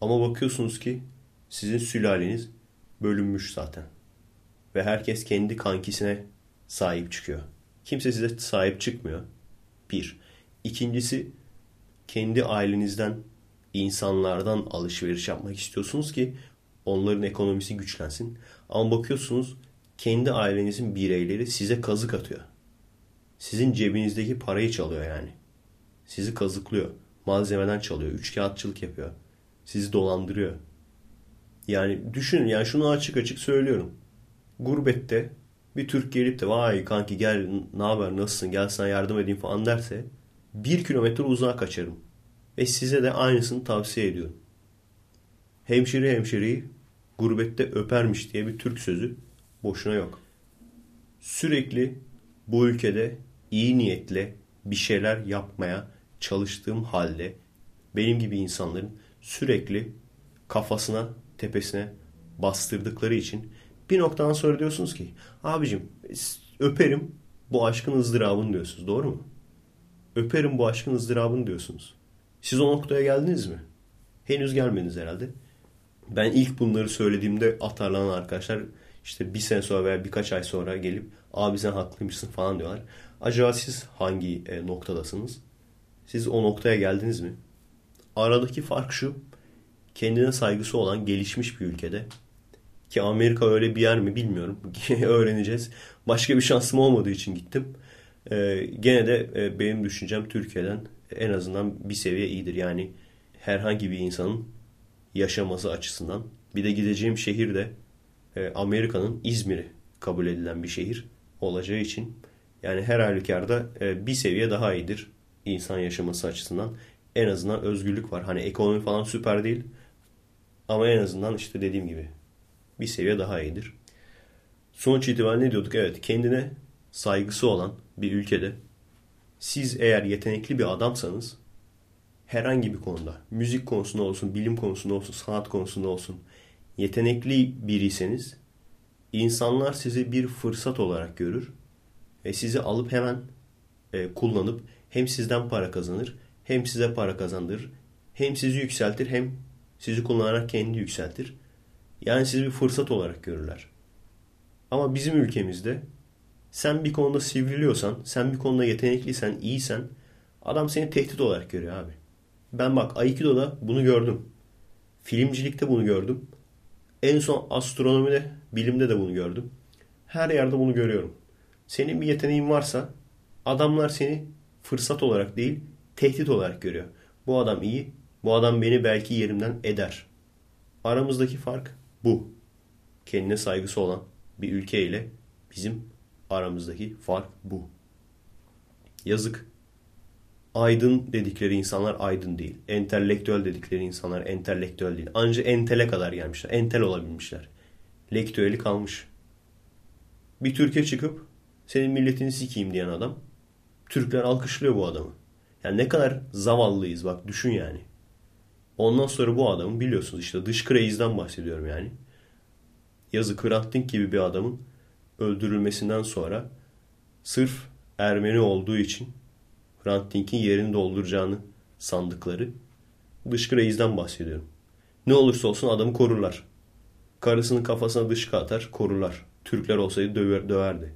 S1: Ama bakıyorsunuz ki sizin sülaleniz bölünmüş zaten. Ve herkes kendi kankisine sahip çıkıyor. Kimse size sahip çıkmıyor. Bir. İkincisi kendi ailenizden, insanlardan alışveriş yapmak istiyorsunuz ki onların ekonomisi güçlensin. Ama bakıyorsunuz kendi ailenizin bireyleri size kazık atıyor. Sizin cebinizdeki parayı çalıyor yani. Sizi kazıklıyor. Malzemeden çalıyor. Üçkağıtçılık yapıyor. Sizi dolandırıyor. Yani düşünün yani şunu açık açık söylüyorum. Gurbette bir Türk gelip de vay kanki gel ne haber nasılsın gel sana yardım edeyim falan derse bir kilometre uzağa kaçarım. Ve size de aynısını tavsiye ediyorum. Hemşire hemşireyi gurbette öpermiş diye bir Türk sözü boşuna yok. Sürekli bu ülkede iyi niyetle bir şeyler yapmaya çalıştığım halde benim gibi insanların sürekli kafasına, tepesine bastırdıkları için bir noktadan sonra diyorsunuz ki abicim öperim bu aşkın ızdırabını diyorsunuz. Doğru mu? Öperim bu aşkın ızdırabını diyorsunuz. Siz o noktaya geldiniz mi? Henüz gelmediniz herhalde. Ben ilk bunları söylediğimde atarlanan arkadaşlar işte bir sene sonra veya birkaç ay sonra gelip abi sen haklıymışsın falan diyorlar. Acaba siz hangi e, noktadasınız? Siz o noktaya geldiniz mi? Aradaki fark şu. Kendine saygısı olan gelişmiş bir ülkede ki Amerika öyle bir yer mi bilmiyorum. Öğreneceğiz. Başka bir şansım olmadığı için gittim. Ee, gene de e, benim düşüncem Türkiye'den en azından bir seviye iyidir. Yani herhangi bir insanın yaşaması açısından. Bir de gideceğim şehir de e, Amerika'nın İzmir'i kabul edilen bir şehir olacağı için yani her halükarda e, bir seviye daha iyidir insan yaşaması açısından. En azından özgürlük var. Hani ekonomi falan süper değil. Ama en azından işte dediğim gibi bir seviye daha iyidir. Sonuç itibariyle ne diyorduk? Evet kendine saygısı olan bir ülkede siz eğer yetenekli bir adamsanız herhangi bir konuda müzik konusunda olsun, bilim konusunda olsun, sanat konusunda olsun yetenekli biriyseniz insanlar sizi bir fırsat olarak görür ve sizi alıp hemen e, kullanıp hem sizden para kazanır hem size para kazandırır hem sizi yükseltir hem sizi kullanarak kendi yükseltir. Yani sizi bir fırsat olarak görürler. Ama bizim ülkemizde sen bir konuda sivriliyorsan, sen bir konuda yetenekliysen, iyisen adam seni tehdit olarak görüyor abi. Ben bak Aikido'da bunu gördüm. Filmcilikte bunu gördüm. En son astronomide, bilimde de bunu gördüm. Her yerde bunu görüyorum. Senin bir yeteneğin varsa adamlar seni fırsat olarak değil, tehdit olarak görüyor. Bu adam iyi, bu adam beni belki yerimden eder. Aramızdaki fark bu. Kendine saygısı olan bir ülke ile bizim aramızdaki fark bu. Yazık. aydın dedikleri insanlar aydın değil. Entelektüel dedikleri insanlar entelektüel değil. Ancak entele kadar gelmişler. Entel olabilmişler. Lektüeli kalmış. Bir Türkiye çıkıp senin milletini sikeyim diyen adam Türkler alkışlıyor bu adamı. Yani ne kadar zavallıyız bak düşün yani. Ondan sonra bu adamın biliyorsunuz işte dış craze'den bahsediyorum yani. Yazı Hrant gibi bir adamın öldürülmesinden sonra sırf Ermeni olduğu için Hrant yerini dolduracağını sandıkları dışkı reizden bahsediyorum. Ne olursa olsun adamı korurlar. Karısının kafasına dışkı atar, korurlar. Türkler olsaydı döver, döverdi.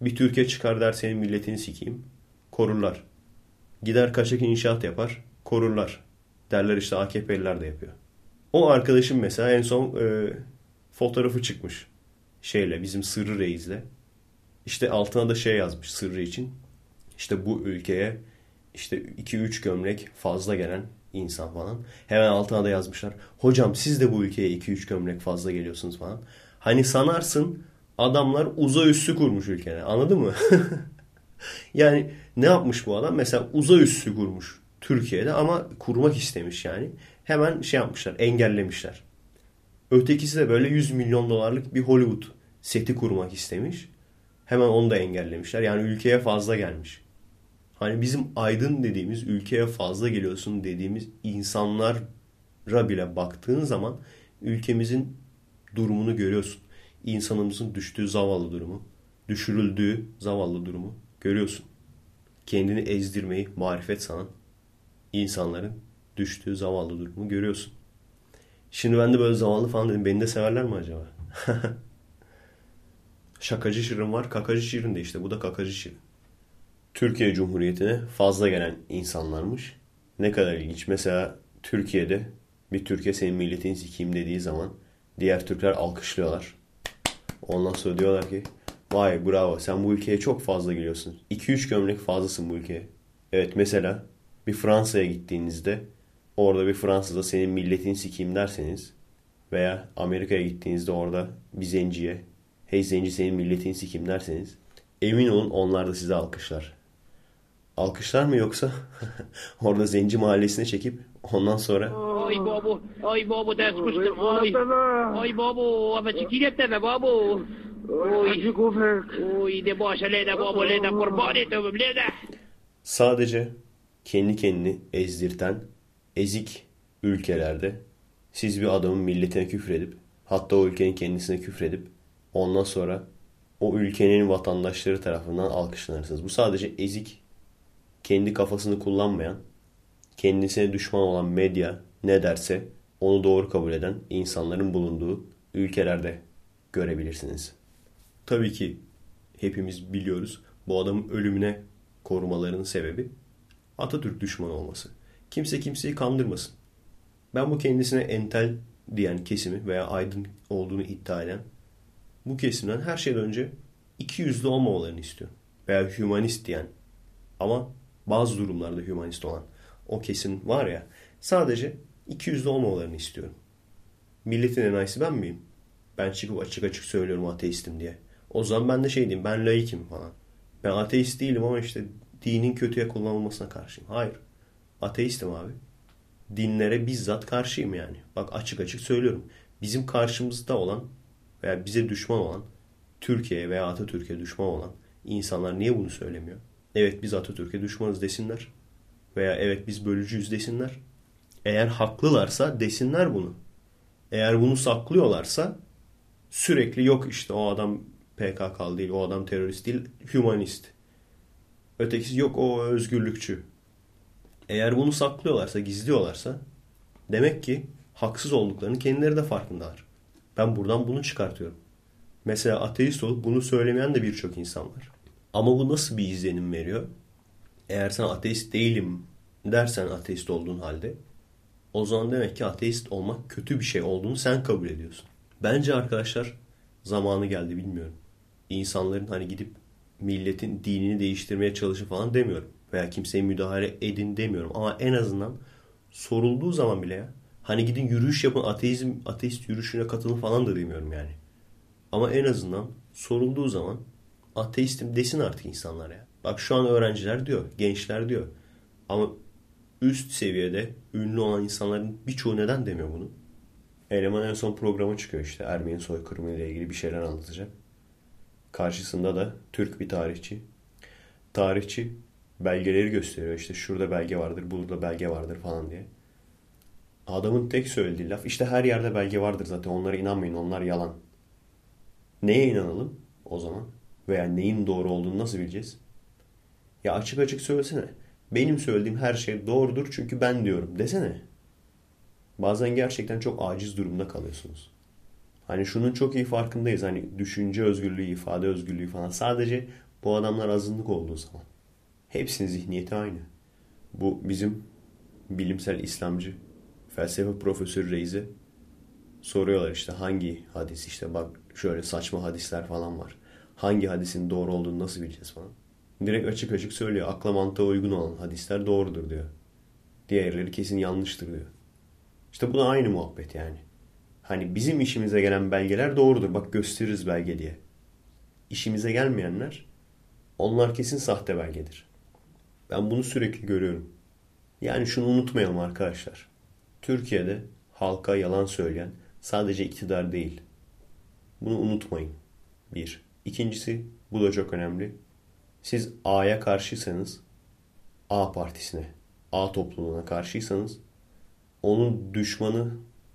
S1: Bir Türkiye çıkar der senin milletini sikeyim. Korurlar. Gider kaçak inşaat yapar. Korurlar. Derler işte AKP'liler de yapıyor. O arkadaşım mesela en son e, fotoğrafı çıkmış. Şeyle bizim Sırrı Reis'le. İşte altına da şey yazmış Sırrı için. İşte bu ülkeye işte 2-3 gömlek fazla gelen insan falan. Hemen altına da yazmışlar. Hocam siz de bu ülkeye 2-3 gömlek fazla geliyorsunuz falan. Hani sanarsın adamlar uzay üssü kurmuş ülkene. Anladın mı? yani ne yapmış bu adam? Mesela uzay üssü kurmuş Türkiye'de ama kurmak istemiş yani. Hemen şey yapmışlar, engellemişler. Ötekisi de böyle 100 milyon dolarlık bir Hollywood seti kurmak istemiş. Hemen onu da engellemişler. Yani ülkeye fazla gelmiş. Hani bizim aydın dediğimiz, ülkeye fazla geliyorsun dediğimiz insanlara bile baktığın zaman ülkemizin durumunu görüyorsun. İnsanımızın düştüğü zavallı durumu, düşürüldüğü zavallı durumu görüyorsun. Kendini ezdirmeyi marifet sanan insanların düştüğü zavallı durumu görüyorsun. Şimdi ben de böyle zavallı falan dedim. Beni de severler mi acaba? Şakacı şirin var. Kakacı şirin de işte. Bu da kakacı şirin. Türkiye Cumhuriyeti'ne fazla gelen insanlarmış. Ne kadar ilginç. Mesela Türkiye'de bir Türkiye senin milletin sikiyim dediği zaman diğer Türkler alkışlıyorlar. Ondan sonra diyorlar ki vay bravo sen bu ülkeye çok fazla geliyorsun. 2-3 gömlek fazlasın bu ülkeye. Evet mesela bir Fransa'ya gittiğinizde orada bir Fransız'a senin milletin sikiyim derseniz veya Amerika'ya gittiğinizde orada bir zenciye hey zenci senin milletin sikim derseniz emin olun onlar da size alkışlar. Alkışlar mı yoksa orada zenci mahallesine çekip ondan sonra
S2: Ay babu, ay babu ders kuştum. Ay, ay babu, ama çekilet deme babu. Oy, oy de başa lede babu lede kurban et ömüm lede.
S1: sadece kendi kendini ezdirten ezik ülkelerde siz bir adamın milletine küfredip hatta o ülkenin kendisine küfredip ondan sonra o ülkenin vatandaşları tarafından alkışlanırsınız. Bu sadece ezik, kendi kafasını kullanmayan, kendisine düşman olan medya ne derse onu doğru kabul eden insanların bulunduğu ülkelerde görebilirsiniz. Tabii ki hepimiz biliyoruz bu adamın ölümüne korumalarının sebebi Atatürk düşmanı olması. Kimse kimseyi kandırmasın. Ben bu kendisine entel diyen kesimi veya aydın olduğunu iddia eden bu kesimden her şeyden önce iki yüzlü olmamalarını istiyor. Veya hümanist diyen ama bazı durumlarda hümanist olan o kesim var ya sadece iki yüzlü olmamalarını istiyorum. Milletin enayisi ben miyim? Ben çıkıp açık açık söylüyorum ateistim diye. O zaman ben de şey diyeyim ben laikim falan. Ben ateist değilim ama işte dinin kötüye kullanılmasına karşıyım. Hayır. Ateistim abi. Dinlere bizzat karşıyım yani. Bak açık açık söylüyorum. Bizim karşımızda olan veya bize düşman olan Türkiye'ye veya Atatürk'e düşman olan insanlar niye bunu söylemiyor? Evet biz Atatürk'e düşmanız desinler. Veya evet biz bölücüyüz desinler. Eğer haklılarsa desinler bunu. Eğer bunu saklıyorlarsa sürekli yok işte o adam PKK değil, o adam terörist değil, hümanist. Ötekisi yok o özgürlükçü. Eğer bunu saklıyorlarsa, gizliyorlarsa demek ki haksız olduklarını kendileri de farkındalar. Ben buradan bunu çıkartıyorum. Mesela ateist olup bunu söylemeyen de birçok insan var. Ama bu nasıl bir izlenim veriyor? Eğer sen ateist değilim dersen ateist olduğun halde o zaman demek ki ateist olmak kötü bir şey olduğunu sen kabul ediyorsun. Bence arkadaşlar zamanı geldi bilmiyorum. İnsanların hani gidip milletin dinini değiştirmeye çalışın falan demiyorum. Veya kimseye müdahale edin demiyorum. Ama en azından sorulduğu zaman bile ya. Hani gidin yürüyüş yapın ateizm, ateist yürüyüşüne katılın falan da demiyorum yani. Ama en azından sorulduğu zaman ateistim desin artık insanlar ya. Bak şu an öğrenciler diyor, gençler diyor. Ama üst seviyede ünlü olan insanların birçoğu neden demiyor bunu? Eleman en son programa çıkıyor işte. Ermeni soykırımı ile ilgili bir şeyler anlatacak. Karşısında da Türk bir tarihçi. Tarihçi belgeleri gösteriyor. İşte şurada belge vardır, burada belge vardır falan diye. Adamın tek söylediği laf işte her yerde belge vardır zaten onlara inanmayın onlar yalan. Neye inanalım o zaman? Veya neyin doğru olduğunu nasıl bileceğiz? Ya açık açık söylesene. Benim söylediğim her şey doğrudur çünkü ben diyorum desene. Bazen gerçekten çok aciz durumda kalıyorsunuz. Hani şunun çok iyi farkındayız. Hani düşünce özgürlüğü, ifade özgürlüğü falan. Sadece bu adamlar azınlık olduğu zaman. Hepsinin zihniyeti aynı. Bu bizim bilimsel İslamcı felsefe profesörü Reis'e soruyorlar işte hangi hadis işte bak şöyle saçma hadisler falan var. Hangi hadisin doğru olduğunu nasıl bileceğiz falan. Direkt açık açık söylüyor. Akla mantığa uygun olan hadisler doğrudur diyor. Diğerleri kesin yanlıştır diyor. İşte bu da aynı muhabbet yani. Hani bizim işimize gelen belgeler doğrudur. Bak gösteririz belge diye. İşimize gelmeyenler onlar kesin sahte belgedir. Ben bunu sürekli görüyorum. Yani şunu unutmayalım arkadaşlar. Türkiye'de halka yalan söyleyen sadece iktidar değil. Bunu unutmayın. Bir. İkincisi, bu da çok önemli. Siz A'ya karşıysanız, A partisine, A topluluğuna karşıysanız, onun düşmanı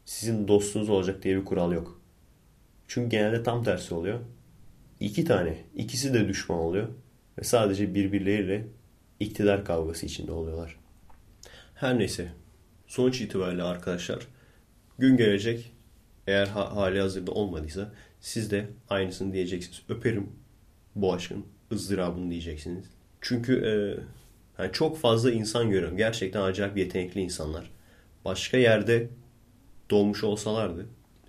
S1: sizin dostunuz olacak diye bir kural yok. Çünkü genelde tam tersi oluyor. İki tane, ikisi de düşman oluyor ve sadece birbirleriyle iktidar kavgası içinde oluyorlar. Her neyse, sonuç itibariyle arkadaşlar, gün gelecek eğer ha hali hazırda olmadıysa siz de aynısını diyeceksiniz. Öperim bu aşkın ızdırabını diyeceksiniz. Çünkü e, yani çok fazla insan görüyorum. Gerçekten acayip yetenekli insanlar. Başka yerde doğmuş olsalardı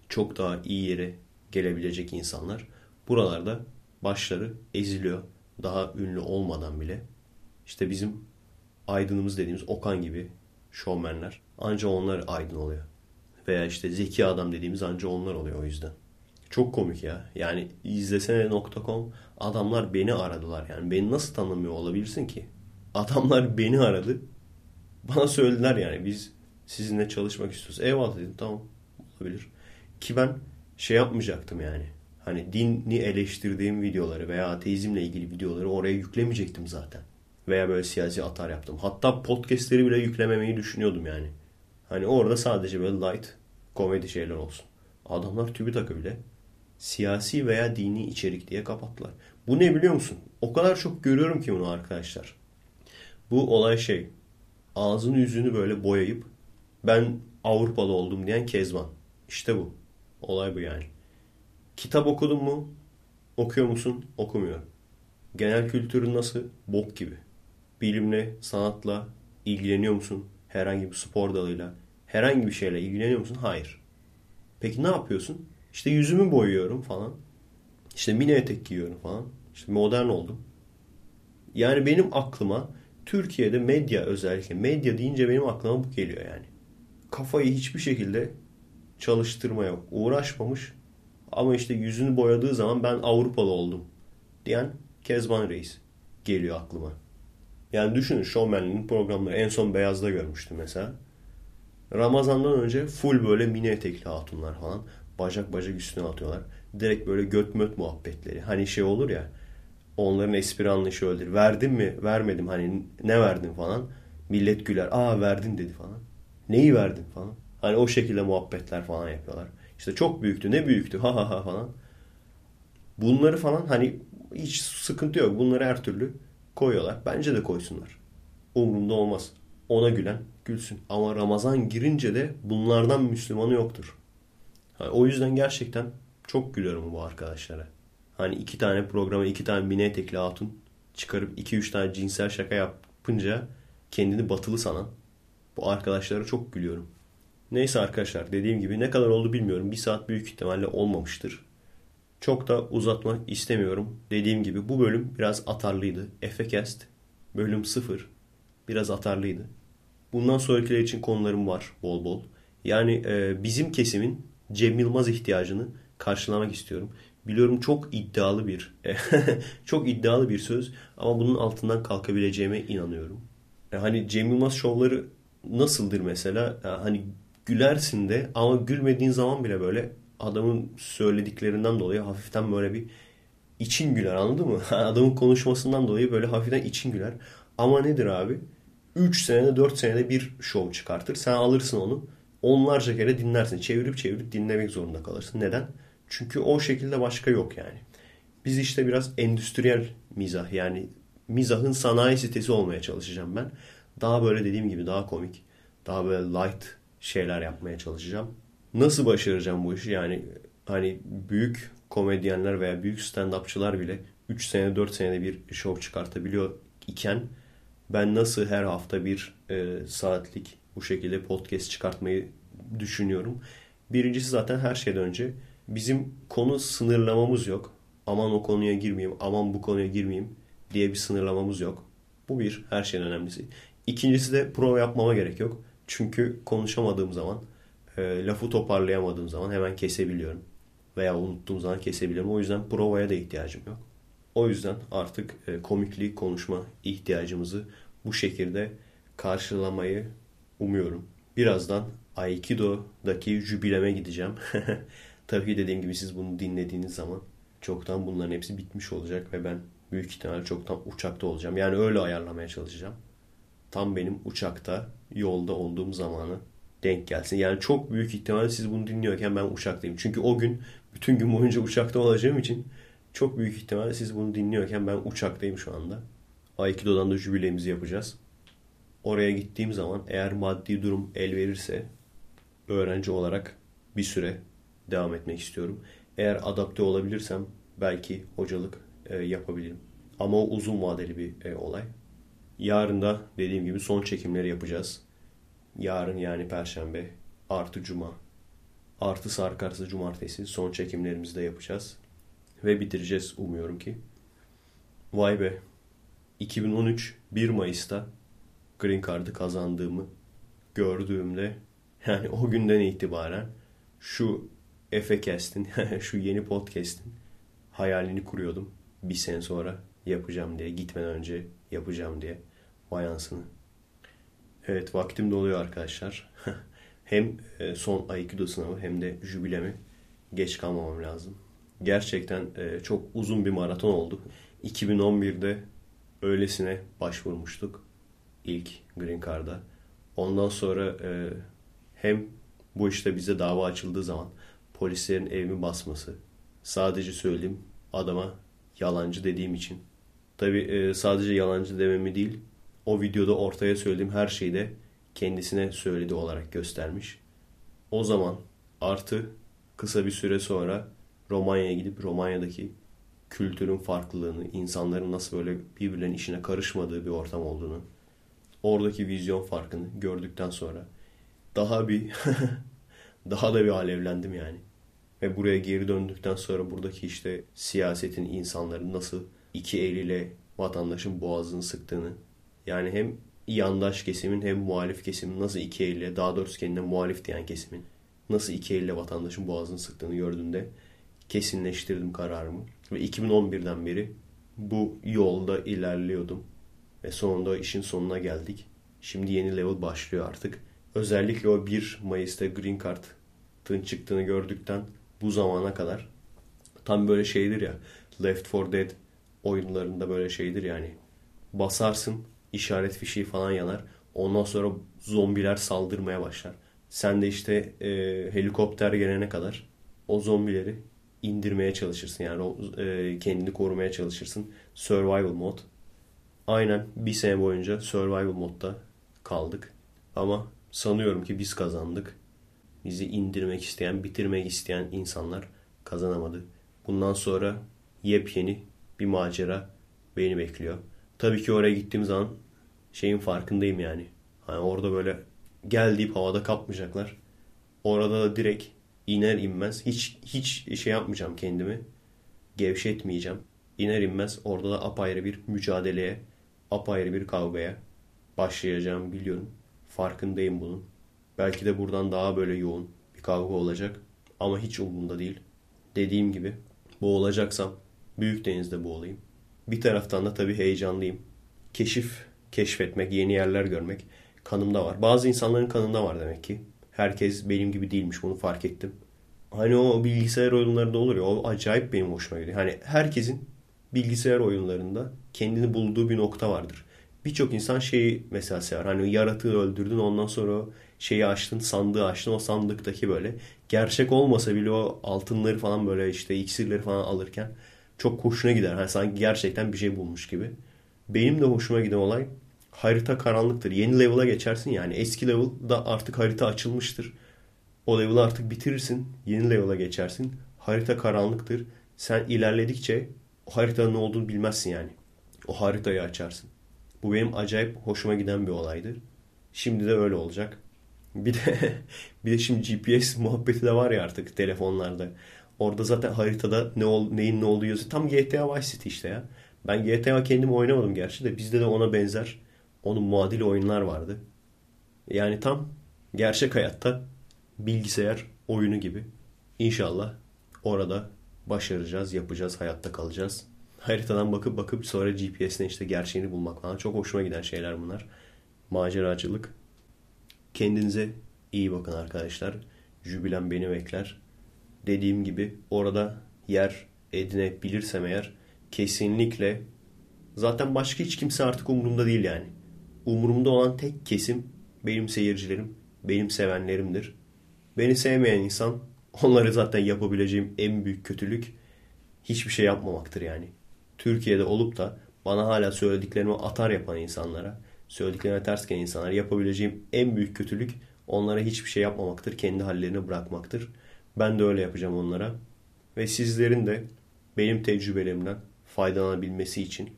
S1: çok daha iyi yere gelebilecek insanlar. Buralarda başları eziliyor. Daha ünlü olmadan bile. İşte bizim aydınımız dediğimiz Okan gibi şovmenler. Anca onlar aydın oluyor. Veya işte zeki adam dediğimiz anca onlar oluyor o yüzden. Çok komik ya. Yani izlesene.com adamlar beni aradılar. Yani beni nasıl tanımıyor olabilirsin ki? Adamlar beni aradı. Bana söylediler yani biz sizinle çalışmak istiyoruz. Eyvallah dedim tamam olabilir. Ki ben şey yapmayacaktım yani. Hani dini eleştirdiğim videoları veya ateizmle ilgili videoları oraya yüklemeyecektim zaten. Veya böyle siyasi atar yaptım. Hatta podcastleri bile yüklememeyi düşünüyordum yani. Hani orada sadece böyle light komedi şeyler olsun. Adamlar TÜBİTAK'ı bile siyasi veya dini içerik diye kapattılar. Bu ne biliyor musun? O kadar çok görüyorum ki bunu arkadaşlar. Bu olay şey. Ağzını yüzünü böyle boyayıp ben Avrupalı oldum diyen Kezban. İşte bu. Olay bu yani. Kitap okudun mu? Okuyor musun? Okumuyorum. Genel kültürün nasıl? Bok gibi. Bilimle, sanatla ilgileniyor musun? Herhangi bir spor dalıyla, herhangi bir şeyle ilgileniyor musun? Hayır. Peki ne yapıyorsun? İşte yüzümü boyuyorum falan. İşte mini etek giyiyorum falan. İşte modern oldum. Yani benim aklıma Türkiye'de medya özellikle medya deyince benim aklıma bu geliyor yani. Kafayı hiçbir şekilde çalıştırmaya uğraşmamış ama işte yüzünü boyadığı zaman ben Avrupalı oldum diyen Kezban Reis geliyor aklıma. Yani düşünün şovmenliğin programları en son Beyaz'da görmüştüm mesela. Ramazan'dan önce full böyle mini etekli hatunlar falan. Bacak bacak üstüne atıyorlar. Direkt böyle göt möt muhabbetleri. Hani şey olur ya onların espri anlayışı öyledir. Verdin mi? Vermedim. Hani ne verdin falan. Millet güler. Aa verdin dedi falan. Neyi verdin falan. Hani o şekilde muhabbetler falan yapıyorlar. İşte çok büyüktü. Ne büyüktü? Ha ha ha falan. Bunları falan hani hiç sıkıntı yok. Bunları her türlü koyuyorlar. Bence de koysunlar. Umurumda olmaz. Ona gülen gülsün. Ama Ramazan girince de bunlardan Müslümanı yoktur. Yani o yüzden gerçekten çok gülüyorum bu arkadaşlara. Hani iki tane programa iki tane mini etekli hatun çıkarıp iki üç tane cinsel şaka yapınca kendini batılı sanan bu arkadaşlara çok gülüyorum. Neyse arkadaşlar dediğim gibi ne kadar oldu bilmiyorum. Bir saat büyük ihtimalle olmamıştır. Çok da uzatmak istemiyorum. Dediğim gibi bu bölüm biraz atarlıydı. Efekest bölüm 0 biraz atarlıydı. Bundan sonrakiler için konularım var bol bol. Yani e, bizim kesimin Cem Yılmaz ihtiyacını karşılamak istiyorum. Biliyorum çok iddialı bir çok iddialı bir söz ama bunun altından kalkabileceğime inanıyorum. E, hani Cem Yılmaz şovları nasıldır mesela? hani gülersin de ama gülmediğin zaman bile böyle adamın söylediklerinden dolayı hafiften böyle bir için güler anladın mı? Adamın konuşmasından dolayı böyle hafiften için güler. Ama nedir abi? 3 senede 4 senede bir şov çıkartır. Sen alırsın onu onlarca kere dinlersin. Çevirip çevirip dinlemek zorunda kalırsın. Neden? Çünkü o şekilde başka yok yani. Biz işte biraz endüstriyel mizah yani mizahın sanayi sitesi olmaya çalışacağım ben. Daha böyle dediğim gibi daha komik, daha böyle light şeyler yapmaya çalışacağım. Nasıl başaracağım bu işi? Yani hani büyük komedyenler veya büyük stand-upçılar bile 3 sene 4 senede bir show çıkartabiliyor iken ben nasıl her hafta bir e, saatlik bu şekilde podcast çıkartmayı düşünüyorum. Birincisi zaten her şeyden önce bizim konu sınırlamamız yok. Aman o konuya girmeyeyim, aman bu konuya girmeyeyim diye bir sınırlamamız yok. Bu bir, her şeyin önemlisi. İkincisi de prova yapmama gerek yok. Çünkü konuşamadığım zaman, e, lafı toparlayamadığım zaman hemen kesebiliyorum. Veya unuttuğum zaman kesebiliyorum. O yüzden provaya da ihtiyacım yok. O yüzden artık e, komikliği konuşma ihtiyacımızı bu şekilde karşılamayı umuyorum. Birazdan Aikido'daki jübileme gideceğim. Tabii dediğim gibi siz bunu dinlediğiniz zaman çoktan bunların hepsi bitmiş olacak ve ben büyük ihtimalle çoktan uçakta olacağım. Yani öyle ayarlamaya çalışacağım. Tam benim uçakta yolda olduğum zamanı denk gelsin. Yani çok büyük ihtimalle siz bunu dinliyorken ben uçaktayım. Çünkü o gün bütün gün boyunca uçakta olacağım için çok büyük ihtimalle siz bunu dinliyorken ben uçaktayım şu anda. Aikido'dan da jübilemizi yapacağız. Oraya gittiğim zaman eğer maddi durum el verirse öğrenci olarak bir süre devam etmek istiyorum. Eğer adapte olabilirsem belki hocalık e, yapabilirim. Ama o uzun vadeli bir e, olay. Yarın da dediğim gibi son çekimleri yapacağız. Yarın yani perşembe artı cuma artı sarkarsa cumartesi son çekimlerimizi de yapacağız. Ve bitireceğiz umuyorum ki. Vay be. 2013 1 Mayıs'ta Green Card'ı kazandığımı gördüğümde yani o günden itibaren şu Efecast'in, şu yeni podcast'in hayalini kuruyordum. Bir sene sonra yapacağım diye, gitmeden önce yapacağım diye. Vayansını. Evet vaktim doluyor arkadaşlar. hem e, son Aikido sınavı hem de jübilemi geç kalmamam lazım. Gerçekten e, çok uzun bir maraton oldu. 2011'de öylesine başvurmuştuk ilk Green Card'a. Ondan sonra e, hem bu işte bize dava açıldığı zaman polislerin evimi basması. Sadece söyleyeyim adama yalancı dediğim için. Tabi e, sadece yalancı dememi değil o videoda ortaya söylediğim her şeyi de kendisine söyledi olarak göstermiş. O zaman artı kısa bir süre sonra Romanya'ya gidip Romanya'daki kültürün farklılığını, insanların nasıl böyle birbirlerinin işine karışmadığı bir ortam olduğunu, oradaki vizyon farkını gördükten sonra daha bir daha da bir alevlendim yani. Ve buraya geri döndükten sonra buradaki işte siyasetin insanların nasıl iki eliyle vatandaşın boğazını sıktığını yani hem yandaş kesimin hem muhalif kesimin nasıl iki elle daha doğrusu kendine muhalif diyen kesimin nasıl iki elle vatandaşın boğazını sıktığını gördüğümde kesinleştirdim kararımı. Ve 2011'den beri bu yolda ilerliyordum. Ve sonunda işin sonuna geldik. Şimdi yeni level başlıyor artık. Özellikle o 1 Mayıs'ta Green Card'ın çıktığını gördükten bu zamana kadar tam böyle şeydir ya Left 4 Dead oyunlarında böyle şeydir yani. Basarsın işaret fişeği falan yanar. Ondan sonra zombiler saldırmaya başlar. Sen de işte e, helikopter gelene kadar o zombileri indirmeye çalışırsın. Yani o, e, kendini korumaya çalışırsın. Survival mod. Aynen bir sene boyunca survival modda kaldık. Ama sanıyorum ki biz kazandık. Bizi indirmek isteyen, bitirmek isteyen insanlar kazanamadı. Bundan sonra yepyeni bir macera beni bekliyor. Tabii ki oraya gittiğim zaman şeyin farkındayım yani. Hani orada böyle gel deyip havada kapmayacaklar. Orada da direkt iner inmez hiç hiç şey yapmayacağım kendimi. Gevşetmeyeceğim. İner inmez orada da apayrı bir mücadeleye, apayrı bir kavgaya başlayacağım biliyorum. Farkındayım bunun. Belki de buradan daha böyle yoğun bir kavga olacak. Ama hiç umurumda değil. Dediğim gibi boğulacaksam büyük denizde boğulayım. Bir taraftan da tabii heyecanlıyım. Keşif keşfetmek, yeni yerler görmek kanımda var. Bazı insanların kanında var demek ki. Herkes benim gibi değilmiş bunu fark ettim. Hani o bilgisayar oyunlarında olur ya o acayip benim hoşuma gidiyor. Hani herkesin bilgisayar oyunlarında kendini bulduğu bir nokta vardır. Birçok insan şeyi mesela sever. Hani yaratığı öldürdün ondan sonra şeyi açtın sandığı açtın o sandıktaki böyle gerçek olmasa bile o altınları falan böyle işte iksirleri falan alırken çok hoşuna gider. Hani sanki gerçekten bir şey bulmuş gibi. Benim de hoşuma giden olay harita karanlıktır. Yeni level'a geçersin yani. Eski level'da artık harita açılmıştır. O level'ı artık bitirirsin. Yeni level'a geçersin. Harita karanlıktır. Sen ilerledikçe o haritanın ne olduğunu bilmezsin yani. O haritayı açarsın. Bu benim acayip hoşuma giden bir olaydır. Şimdi de öyle olacak. Bir de bir de şimdi GPS muhabbeti de var ya artık telefonlarda. Orada zaten haritada ne ol, neyin ne olduğu yazıyor. Tam GTA Vice City işte ya. Ben GTA kendim oynamadım gerçi de bizde de ona benzer onun muadili oyunlar vardı. Yani tam gerçek hayatta bilgisayar oyunu gibi. İnşallah orada başaracağız, yapacağız, hayatta kalacağız. Haritadan bakıp bakıp sonra GPS'ne işte gerçeğini bulmak falan. Çok hoşuma giden şeyler bunlar. Maceracılık. Kendinize iyi bakın arkadaşlar. Jübilen beni bekler. Dediğim gibi orada yer edinebilirsem eğer kesinlikle zaten başka hiç kimse artık umurumda değil yani. Umurumda olan tek kesim benim seyircilerim, benim sevenlerimdir. Beni sevmeyen insan onları zaten yapabileceğim en büyük kötülük hiçbir şey yapmamaktır yani. Türkiye'de olup da bana hala söylediklerimi atar yapan insanlara, söylediklerine ters gelen insanlara yapabileceğim en büyük kötülük onlara hiçbir şey yapmamaktır, kendi hallerini bırakmaktır. Ben de öyle yapacağım onlara. Ve sizlerin de benim tecrübelerimden faydalanabilmesi için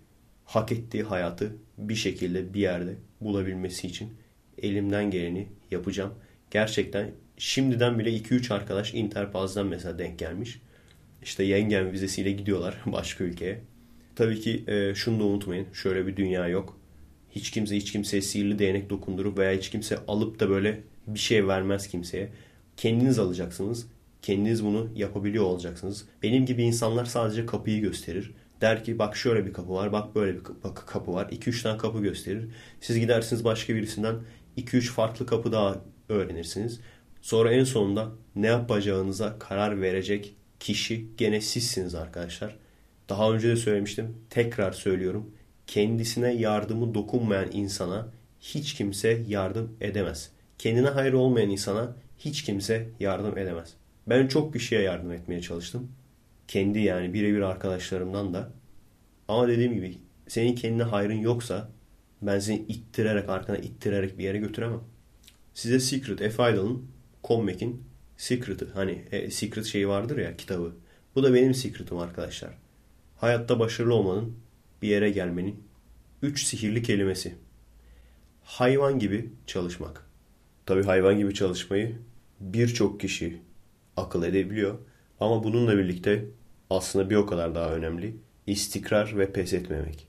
S1: hak ettiği hayatı bir şekilde bir yerde bulabilmesi için elimden geleni yapacağım. Gerçekten şimdiden bile 2-3 arkadaş Interpaz'dan mesela denk gelmiş. İşte yengen vizesiyle gidiyorlar başka ülkeye. Tabii ki e, şunu da unutmayın. Şöyle bir dünya yok. Hiç kimse hiç kimseye sihirli değnek dokundurup veya hiç kimse alıp da böyle bir şey vermez kimseye. Kendiniz alacaksınız. Kendiniz bunu yapabiliyor olacaksınız. Benim gibi insanlar sadece kapıyı gösterir. Der ki bak şöyle bir kapı var, bak böyle bir kapı var. 2-3 tane kapı gösterir. Siz gidersiniz başka birisinden 2-3 farklı kapı daha öğrenirsiniz. Sonra en sonunda ne yapacağınıza karar verecek kişi gene sizsiniz arkadaşlar. Daha önce de söylemiştim. Tekrar söylüyorum. Kendisine yardımı dokunmayan insana hiç kimse yardım edemez. Kendine hayır olmayan insana hiç kimse yardım edemez. Ben çok kişiye yardım etmeye çalıştım. Kendi yani birebir arkadaşlarımdan da. Ama dediğim gibi senin kendine hayrın yoksa ben seni ittirerek arkana ittirerek bir yere götüremem. Size Secret, F. Idol'ın Commac'in Secret'ı hani e, Secret şeyi vardır ya kitabı. Bu da benim Secret'ım arkadaşlar. Hayatta başarılı olmanın bir yere gelmenin üç sihirli kelimesi. Hayvan gibi çalışmak. Tabi hayvan gibi çalışmayı birçok kişi akıl edebiliyor. Ama bununla birlikte aslında bir o kadar daha önemli istikrar ve pes etmemek.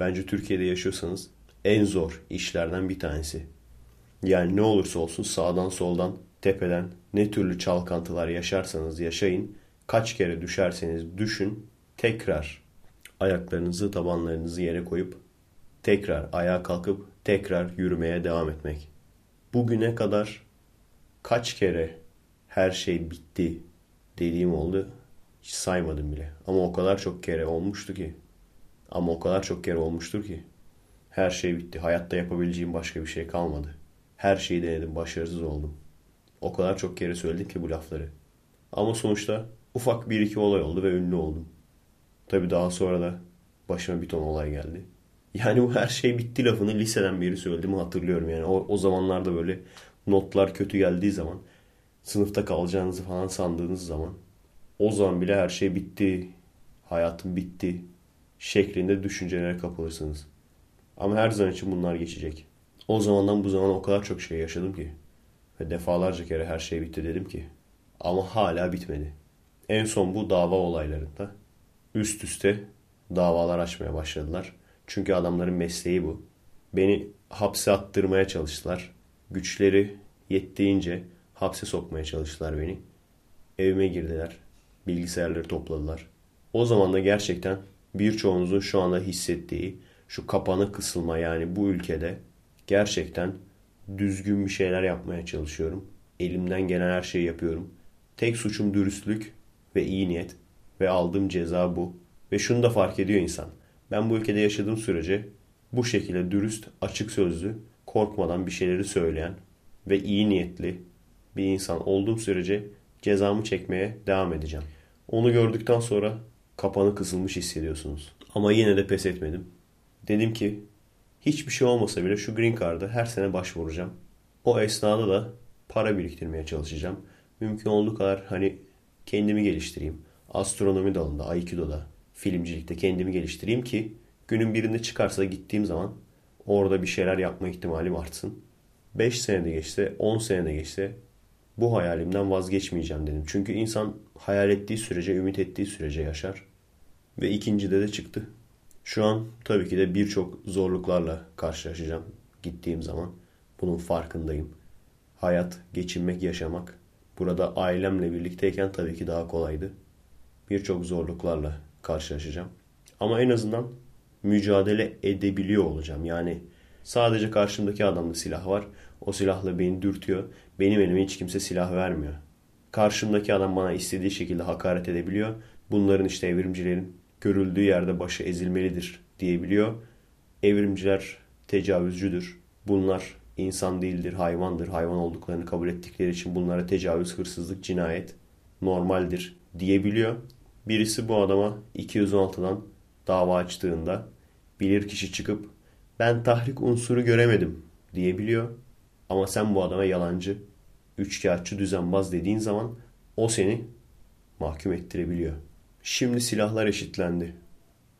S1: Bence Türkiye'de yaşıyorsanız en zor işlerden bir tanesi. Yani ne olursa olsun sağdan soldan tepeden ne türlü çalkantılar yaşarsanız yaşayın, kaç kere düşerseniz düşün, tekrar ayaklarınızı tabanlarınızı yere koyup tekrar ayağa kalkıp tekrar yürümeye devam etmek. Bugüne kadar kaç kere her şey bitti dediğim oldu hiç saymadım bile. Ama o kadar çok kere olmuştu ki. Ama o kadar çok kere olmuştur ki. Her şey bitti. Hayatta yapabileceğim başka bir şey kalmadı. Her şeyi denedim. Başarısız oldum. O kadar çok kere söyledim ki bu lafları. Ama sonuçta ufak bir iki olay oldu ve ünlü oldum. Tabii daha sonra da başıma bir ton olay geldi. Yani bu her şey bitti lafını liseden beri söylediğimi hatırlıyorum. Yani o, o zamanlarda böyle notlar kötü geldiği zaman sınıfta kalacağınızı falan sandığınız zaman o zaman bile her şey bitti, hayatım bitti şeklinde düşüncelere kapılırsınız. Ama her zaman için bunlar geçecek. O zamandan bu zamana o kadar çok şey yaşadım ki. Ve defalarca kere her şey bitti dedim ki. Ama hala bitmedi. En son bu dava olaylarında üst üste davalar açmaya başladılar. Çünkü adamların mesleği bu. Beni hapse attırmaya çalıştılar. Güçleri yettiğince hapse sokmaya çalıştılar beni. Evime girdiler bilgisayarları topladılar. O zaman da gerçekten birçoğunuzun şu anda hissettiği, şu kapana kısılma yani bu ülkede gerçekten düzgün bir şeyler yapmaya çalışıyorum. Elimden gelen her şeyi yapıyorum. Tek suçum dürüstlük ve iyi niyet ve aldığım ceza bu. Ve şunu da fark ediyor insan. Ben bu ülkede yaşadığım sürece bu şekilde dürüst, açık sözlü, korkmadan bir şeyleri söyleyen ve iyi niyetli bir insan olduğum sürece cezamı çekmeye devam edeceğim. Onu gördükten sonra kapanı kısılmış hissediyorsunuz. Ama yine de pes etmedim. Dedim ki hiçbir şey olmasa bile şu green card'a her sene başvuracağım. O esnada da para biriktirmeye çalışacağım. Mümkün olduğu kadar hani kendimi geliştireyim. Astronomi dalında, Aikido'da, filmcilikte kendimi geliştireyim ki günün birinde çıkarsa gittiğim zaman orada bir şeyler yapma ihtimalim artsın. 5 senede geçse, 10 senede geçse bu hayalimden vazgeçmeyeceğim dedim. Çünkü insan hayal ettiği sürece, ümit ettiği sürece yaşar. Ve ikincide de çıktı. Şu an tabii ki de birçok zorluklarla karşılaşacağım gittiğim zaman. Bunun farkındayım. Hayat, geçinmek, yaşamak burada ailemle birlikteyken tabii ki daha kolaydı. Birçok zorluklarla karşılaşacağım. Ama en azından mücadele edebiliyor olacağım. Yani sadece karşımdaki adamda silah var. O silahla beni dürtüyor. Benim elime hiç kimse silah vermiyor. Karşımdaki adam bana istediği şekilde hakaret edebiliyor. Bunların işte evrimcilerin görüldüğü yerde başı ezilmelidir diyebiliyor. Evrimciler tecavüzcüdür. Bunlar insan değildir, hayvandır. Hayvan olduklarını kabul ettikleri için bunlara tecavüz, hırsızlık, cinayet normaldir diyebiliyor. Birisi bu adama 216'dan dava açtığında bilirkişi çıkıp ben tahrik unsuru göremedim diyebiliyor. Ama sen bu adama yalancı, üçkağıtçı, düzenbaz dediğin zaman o seni mahkum ettirebiliyor. Şimdi silahlar eşitlendi.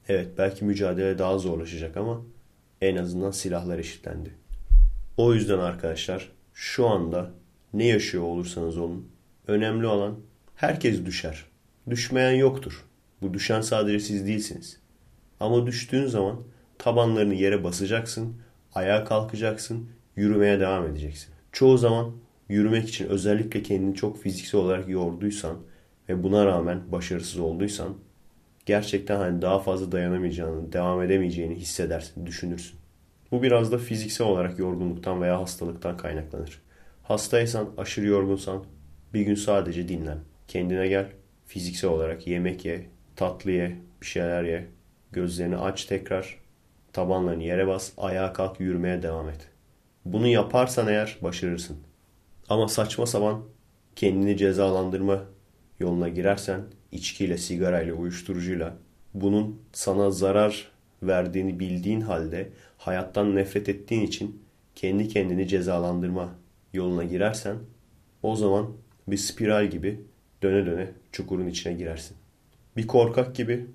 S1: Evet belki mücadele daha zorlaşacak ama en azından silahlar eşitlendi. O yüzden arkadaşlar şu anda ne yaşıyor olursanız olun önemli olan herkes düşer. Düşmeyen yoktur. Bu düşen sadece siz değilsiniz. Ama düştüğün zaman tabanlarını yere basacaksın, ayağa kalkacaksın, yürümeye devam edeceksin. Çoğu zaman yürümek için özellikle kendini çok fiziksel olarak yorduysan ve buna rağmen başarısız olduysan gerçekten hani daha fazla dayanamayacağını, devam edemeyeceğini hissedersin, düşünürsün. Bu biraz da fiziksel olarak yorgunluktan veya hastalıktan kaynaklanır. Hastaysan, aşırı yorgunsan bir gün sadece dinlen. Kendine gel, fiziksel olarak yemek ye, tatlı ye, bir şeyler ye. Gözlerini aç tekrar, tabanlarını yere bas, ayağa kalk, yürümeye devam et. Bunu yaparsan eğer başarırsın. Ama saçma sapan kendini cezalandırma yoluna girersen içkiyle, sigarayla, uyuşturucuyla bunun sana zarar verdiğini bildiğin halde hayattan nefret ettiğin için kendi kendini cezalandırma yoluna girersen o zaman bir spiral gibi döne döne çukurun içine girersin. Bir korkak gibi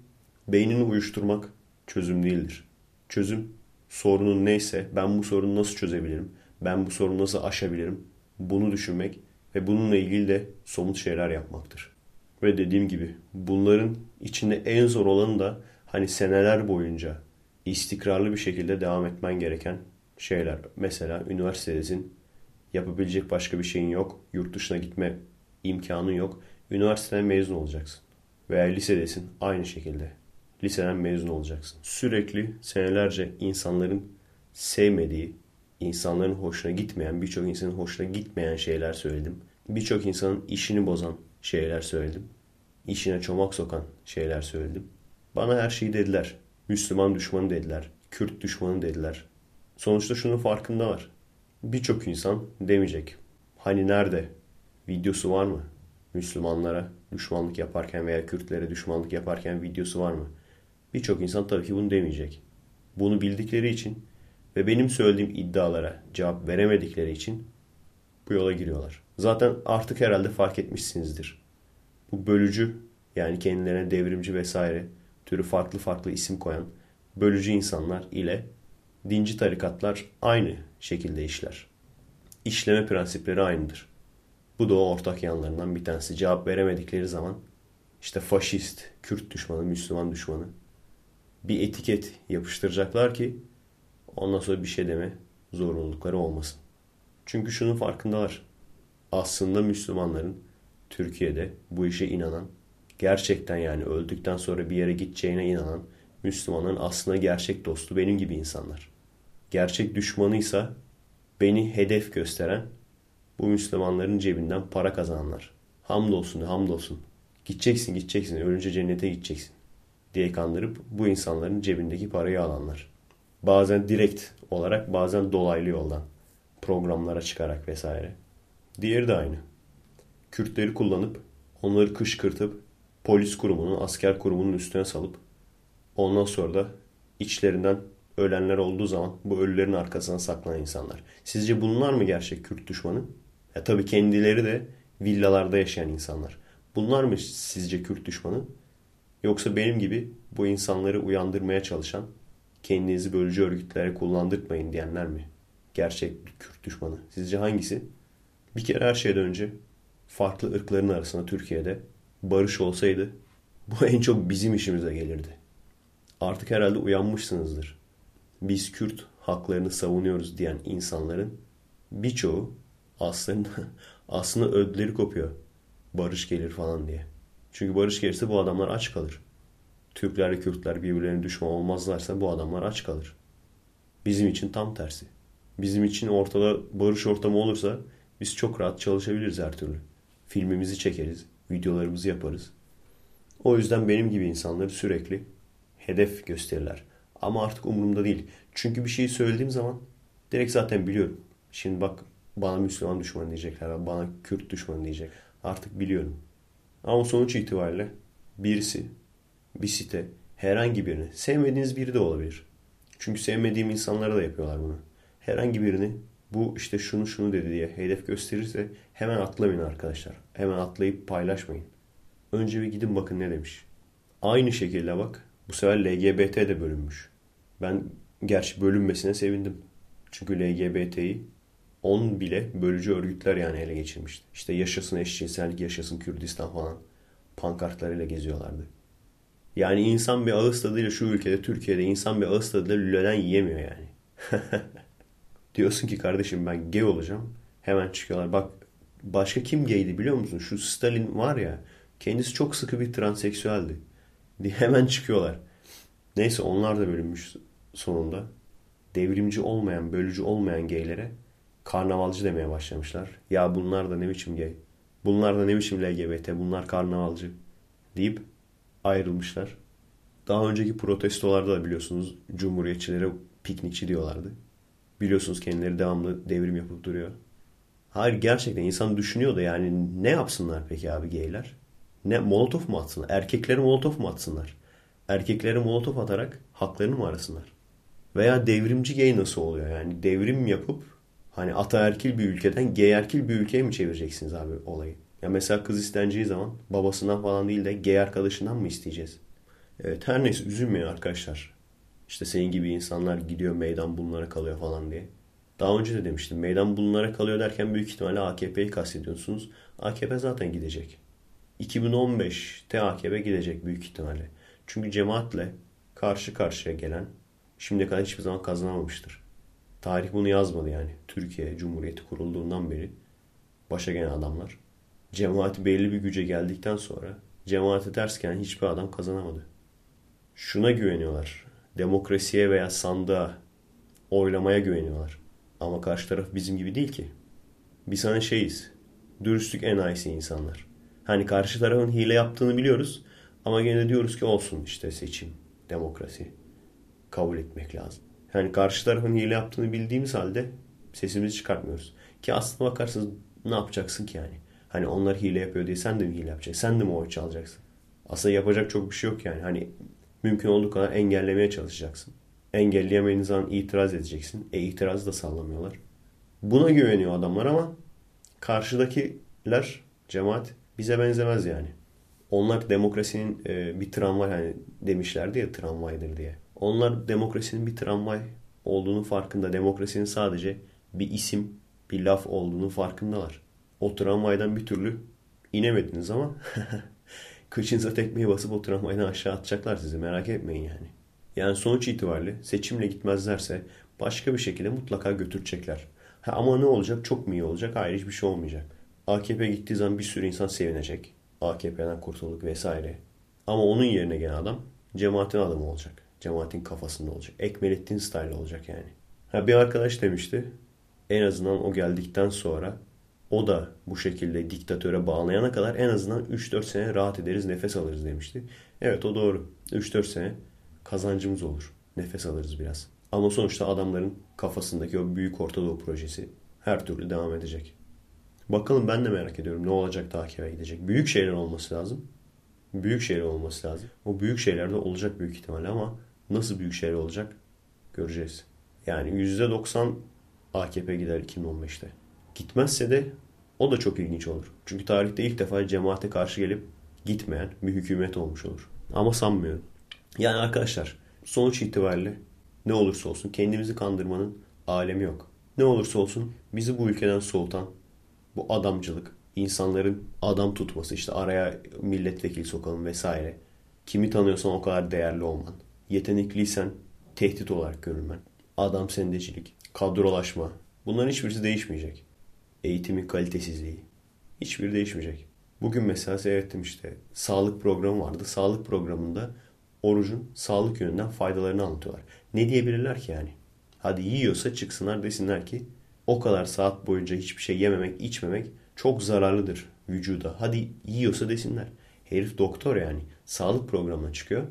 S1: beynini uyuşturmak çözüm değildir. Çözüm sorunun neyse ben bu sorunu nasıl çözebilirim? Ben bu sorunu nasıl aşabilirim? Bunu düşünmek ve bununla ilgili de somut şeyler yapmaktır. Ve dediğim gibi bunların içinde en zor olanı da hani seneler boyunca istikrarlı bir şekilde devam etmen gereken şeyler. Mesela üniversitedesin, yapabilecek başka bir şeyin yok, yurt dışına gitme imkanın yok. Üniversiteden mezun olacaksın. Veya lisedesin aynı şekilde. Liseden mezun olacaksın. Sürekli senelerce insanların sevmediği, insanların hoşuna gitmeyen, birçok insanın hoşuna gitmeyen şeyler söyledim. Birçok insanın işini bozan şeyler söyledim. İşine çomak sokan şeyler söyledim. Bana her şeyi dediler. Müslüman düşmanı dediler. Kürt düşmanı dediler. Sonuçta şunun farkında var. Birçok insan demeyecek. Hani nerede? Videosu var mı? Müslümanlara düşmanlık yaparken veya Kürtlere düşmanlık yaparken videosu var mı? Birçok insan tabii ki bunu demeyecek. Bunu bildikleri için ve benim söylediğim iddialara cevap veremedikleri için bu yola giriyorlar. Zaten artık herhalde fark etmişsinizdir. Bu bölücü yani kendilerine devrimci vesaire türü farklı farklı isim koyan bölücü insanlar ile dinci tarikatlar aynı şekilde işler. İşleme prensipleri aynıdır. Bu da o ortak yanlarından bir tanesi. Cevap veremedikleri zaman işte faşist, Kürt düşmanı, Müslüman düşmanı bir etiket yapıştıracaklar ki ondan sonra bir şey deme zorunlulukları olmasın. Çünkü şunun farkındalar. Aslında Müslümanların Türkiye'de bu işe inanan, gerçekten yani öldükten sonra bir yere gideceğine inanan Müslümanların aslında gerçek dostu benim gibi insanlar. Gerçek düşmanıysa beni hedef gösteren bu Müslümanların cebinden para kazananlar. Hamdolsun, hamdolsun. Gideceksin, gideceksin. Ölünce cennete gideceksin. Diye kandırıp bu insanların cebindeki parayı alanlar. Bazen direkt olarak, bazen dolaylı yoldan. Programlara çıkarak vesaire. Diğeri de aynı. Kürtleri kullanıp, onları kışkırtıp, polis kurumunun, asker kurumunun üstüne salıp, ondan sonra da içlerinden ölenler olduğu zaman bu ölülerin arkasına saklanan insanlar. Sizce bunlar mı gerçek Kürt düşmanı? Ya tabii kendileri de villalarda yaşayan insanlar. Bunlar mı sizce Kürt düşmanı? Yoksa benim gibi bu insanları uyandırmaya çalışan, kendinizi bölücü örgütlere kullandırtmayın diyenler mi? Gerçek bir Kürt düşmanı. Sizce hangisi? Bir kere her şeyden önce farklı ırkların arasında Türkiye'de barış olsaydı bu en çok bizim işimize gelirdi. Artık herhalde uyanmışsınızdır. Biz Kürt haklarını savunuyoruz diyen insanların birçoğu aslında aslında ödleri kopuyor. Barış gelir falan diye. Çünkü barış gelirse bu adamlar aç kalır. Türkler ve Kürtler birbirlerine düşman olmazlarsa bu adamlar aç kalır. Bizim için tam tersi. Bizim için ortada barış ortamı olursa biz çok rahat çalışabiliriz her türlü. Filmimizi çekeriz, videolarımızı yaparız. O yüzden benim gibi insanları sürekli hedef gösterirler. Ama artık umurumda değil. Çünkü bir şeyi söylediğim zaman direkt zaten biliyorum. Şimdi bak bana Müslüman düşman diyecekler, bana Kürt düşman diyecek. Artık biliyorum. Ama sonuç itibariyle birisi, bir site, herhangi birini, sevmediğiniz biri de olabilir. Çünkü sevmediğim insanlara da yapıyorlar bunu. Herhangi birini bu işte şunu şunu dedi diye hedef gösterirse hemen atlamayın arkadaşlar. Hemen atlayıp paylaşmayın. Önce bir gidin bakın ne demiş. Aynı şekilde bak bu sefer LGBT de bölünmüş. Ben gerçi bölünmesine sevindim. Çünkü LGBT'yi 10 bile bölücü örgütler yani ele geçirmişti. İşte yaşasın eşcinsellik, yaşasın Kürdistan falan pankartlarıyla geziyorlardı. Yani insan bir ağız tadıyla şu ülkede Türkiye'de insan bir ağız tadıyla lüleden yiyemiyor yani. Diyorsun ki kardeşim ben gay olacağım. Hemen çıkıyorlar. Bak başka kim gaydi biliyor musun? Şu Stalin var ya kendisi çok sıkı bir transseksüeldi. Diye hemen çıkıyorlar. Neyse onlar da bölünmüş sonunda. Devrimci olmayan, bölücü olmayan gaylere karnavalcı demeye başlamışlar. Ya bunlar da ne biçim gay? Bunlar da ne biçim LGBT? Bunlar karnavalcı deyip ayrılmışlar. Daha önceki protestolarda da biliyorsunuz cumhuriyetçilere piknikçi diyorlardı. Biliyorsunuz kendileri devamlı devrim yapıp duruyor. Hayır gerçekten insan düşünüyor da yani ne yapsınlar peki abi gayler? Ne molotof mu atsınlar? Erkeklere molotof mu atsınlar? Erkeklere molotof atarak haklarını mı arasınlar? Veya devrimci gay nasıl oluyor? Yani devrim yapıp hani ataerkil bir ülkeden gayerkil bir ülkeye mi çevireceksiniz abi olayı? Ya mesela kız isteneceği zaman babasından falan değil de gay arkadaşından mı isteyeceğiz? Evet her neyse üzülmeyin arkadaşlar. İşte senin gibi insanlar gidiyor meydan bunlara kalıyor falan diye. Daha önce de demiştim. Meydan bunlara kalıyor derken büyük ihtimalle AKP'yi kastediyorsunuz. AKP zaten gidecek. 2015'te AKP gidecek büyük ihtimalle. Çünkü cemaatle karşı karşıya gelen şimdiye kadar hiçbir zaman kazanamamıştır. Tarih bunu yazmadı yani. Türkiye Cumhuriyeti kurulduğundan beri başa gelen adamlar. Cemaat belli bir güce geldikten sonra cemaate ters gelen hiçbir adam kazanamadı. Şuna güveniyorlar. Demokrasiye veya sandığa oylamaya güveniyorlar. Ama karşı taraf bizim gibi değil ki. Biz hani şeyiz. Dürüstlük enayisi insanlar. Hani karşı tarafın hile yaptığını biliyoruz. Ama gene diyoruz ki olsun işte seçim, demokrasi. Kabul etmek lazım. Yani karşı tarafın hile yaptığını bildiğimiz halde sesimizi çıkartmıyoruz. Ki aslına bakarsanız ne yapacaksın ki yani? Hani onlar hile yapıyor diye sen de mi hile yapacaksın? Sen de mi oy çalacaksın? Aslında yapacak çok bir şey yok yani. Hani mümkün olduğu kadar engellemeye çalışacaksın. Engelleyemediğin zaman itiraz edeceksin. E itiraz da sallamıyorlar. Buna güveniyor adamlar ama karşıdakiler cemaat bize benzemez yani. Onlar demokrasinin e, bir tramvay hani demişlerdi ya tramvaydır diye. Onlar demokrasinin bir tramvay olduğunu farkında. Demokrasinin sadece bir isim, bir laf olduğunu farkındalar. O tramvaydan bir türlü inemediniz ama kıçınıza tekmeyi basıp o tramvaydan aşağı atacaklar sizi merak etmeyin yani. Yani sonuç itibariyle seçimle gitmezlerse başka bir şekilde mutlaka götürecekler. Ha, ama ne olacak? Çok mu iyi olacak? Hayır hiçbir şey olmayacak. AKP gittiği zaman bir sürü insan sevinecek. AKP'den kurtulduk vesaire. Ama onun yerine gelen adam cemaatin adamı olacak. Cemaatin kafasında olacak. Ekmelettin style olacak yani. Ha bir arkadaş demişti. En azından o geldikten sonra o da bu şekilde diktatöre bağlayana kadar en azından 3-4 sene rahat ederiz, nefes alırız demişti. Evet o doğru. 3-4 sene kazancımız olur. Nefes alırız biraz. Ama sonuçta adamların kafasındaki o büyük Orta Doğu projesi her türlü devam edecek. Bakalım ben de merak ediyorum ne olacak takibe gidecek. Büyük şeyler olması lazım. Büyük şeyler olması lazım. O büyük şeyler de olacak büyük ihtimalle ama nasıl büyük şeyler olacak göreceğiz. Yani %90 AKP gider 2015'te. Gitmezse de o da çok ilginç olur. Çünkü tarihte ilk defa cemaate karşı gelip gitmeyen bir hükümet olmuş olur. Ama sanmıyorum. Yani arkadaşlar sonuç itibariyle ne olursa olsun kendimizi kandırmanın alemi yok. Ne olursa olsun bizi bu ülkeden soğutan bu adamcılık, insanların adam tutması, işte araya milletvekili sokalım vesaire. Kimi tanıyorsan o kadar değerli olman. Yetenekliysen tehdit olarak görülmen. Adam sendecilik, kadrolaşma. Bunların hiçbirisi değişmeyecek. Eğitimin kalitesizliği. Hiçbiri değişmeyecek. Bugün mesela seyrettim işte sağlık programı vardı. Sağlık programında orucun sağlık yönünden faydalarını anlatıyorlar. Ne diyebilirler ki yani? Hadi yiyorsa çıksınlar desinler ki o kadar saat boyunca hiçbir şey yememek, içmemek çok zararlıdır vücuda. Hadi yiyorsa desinler. Herif doktor yani. Sağlık programına çıkıyor.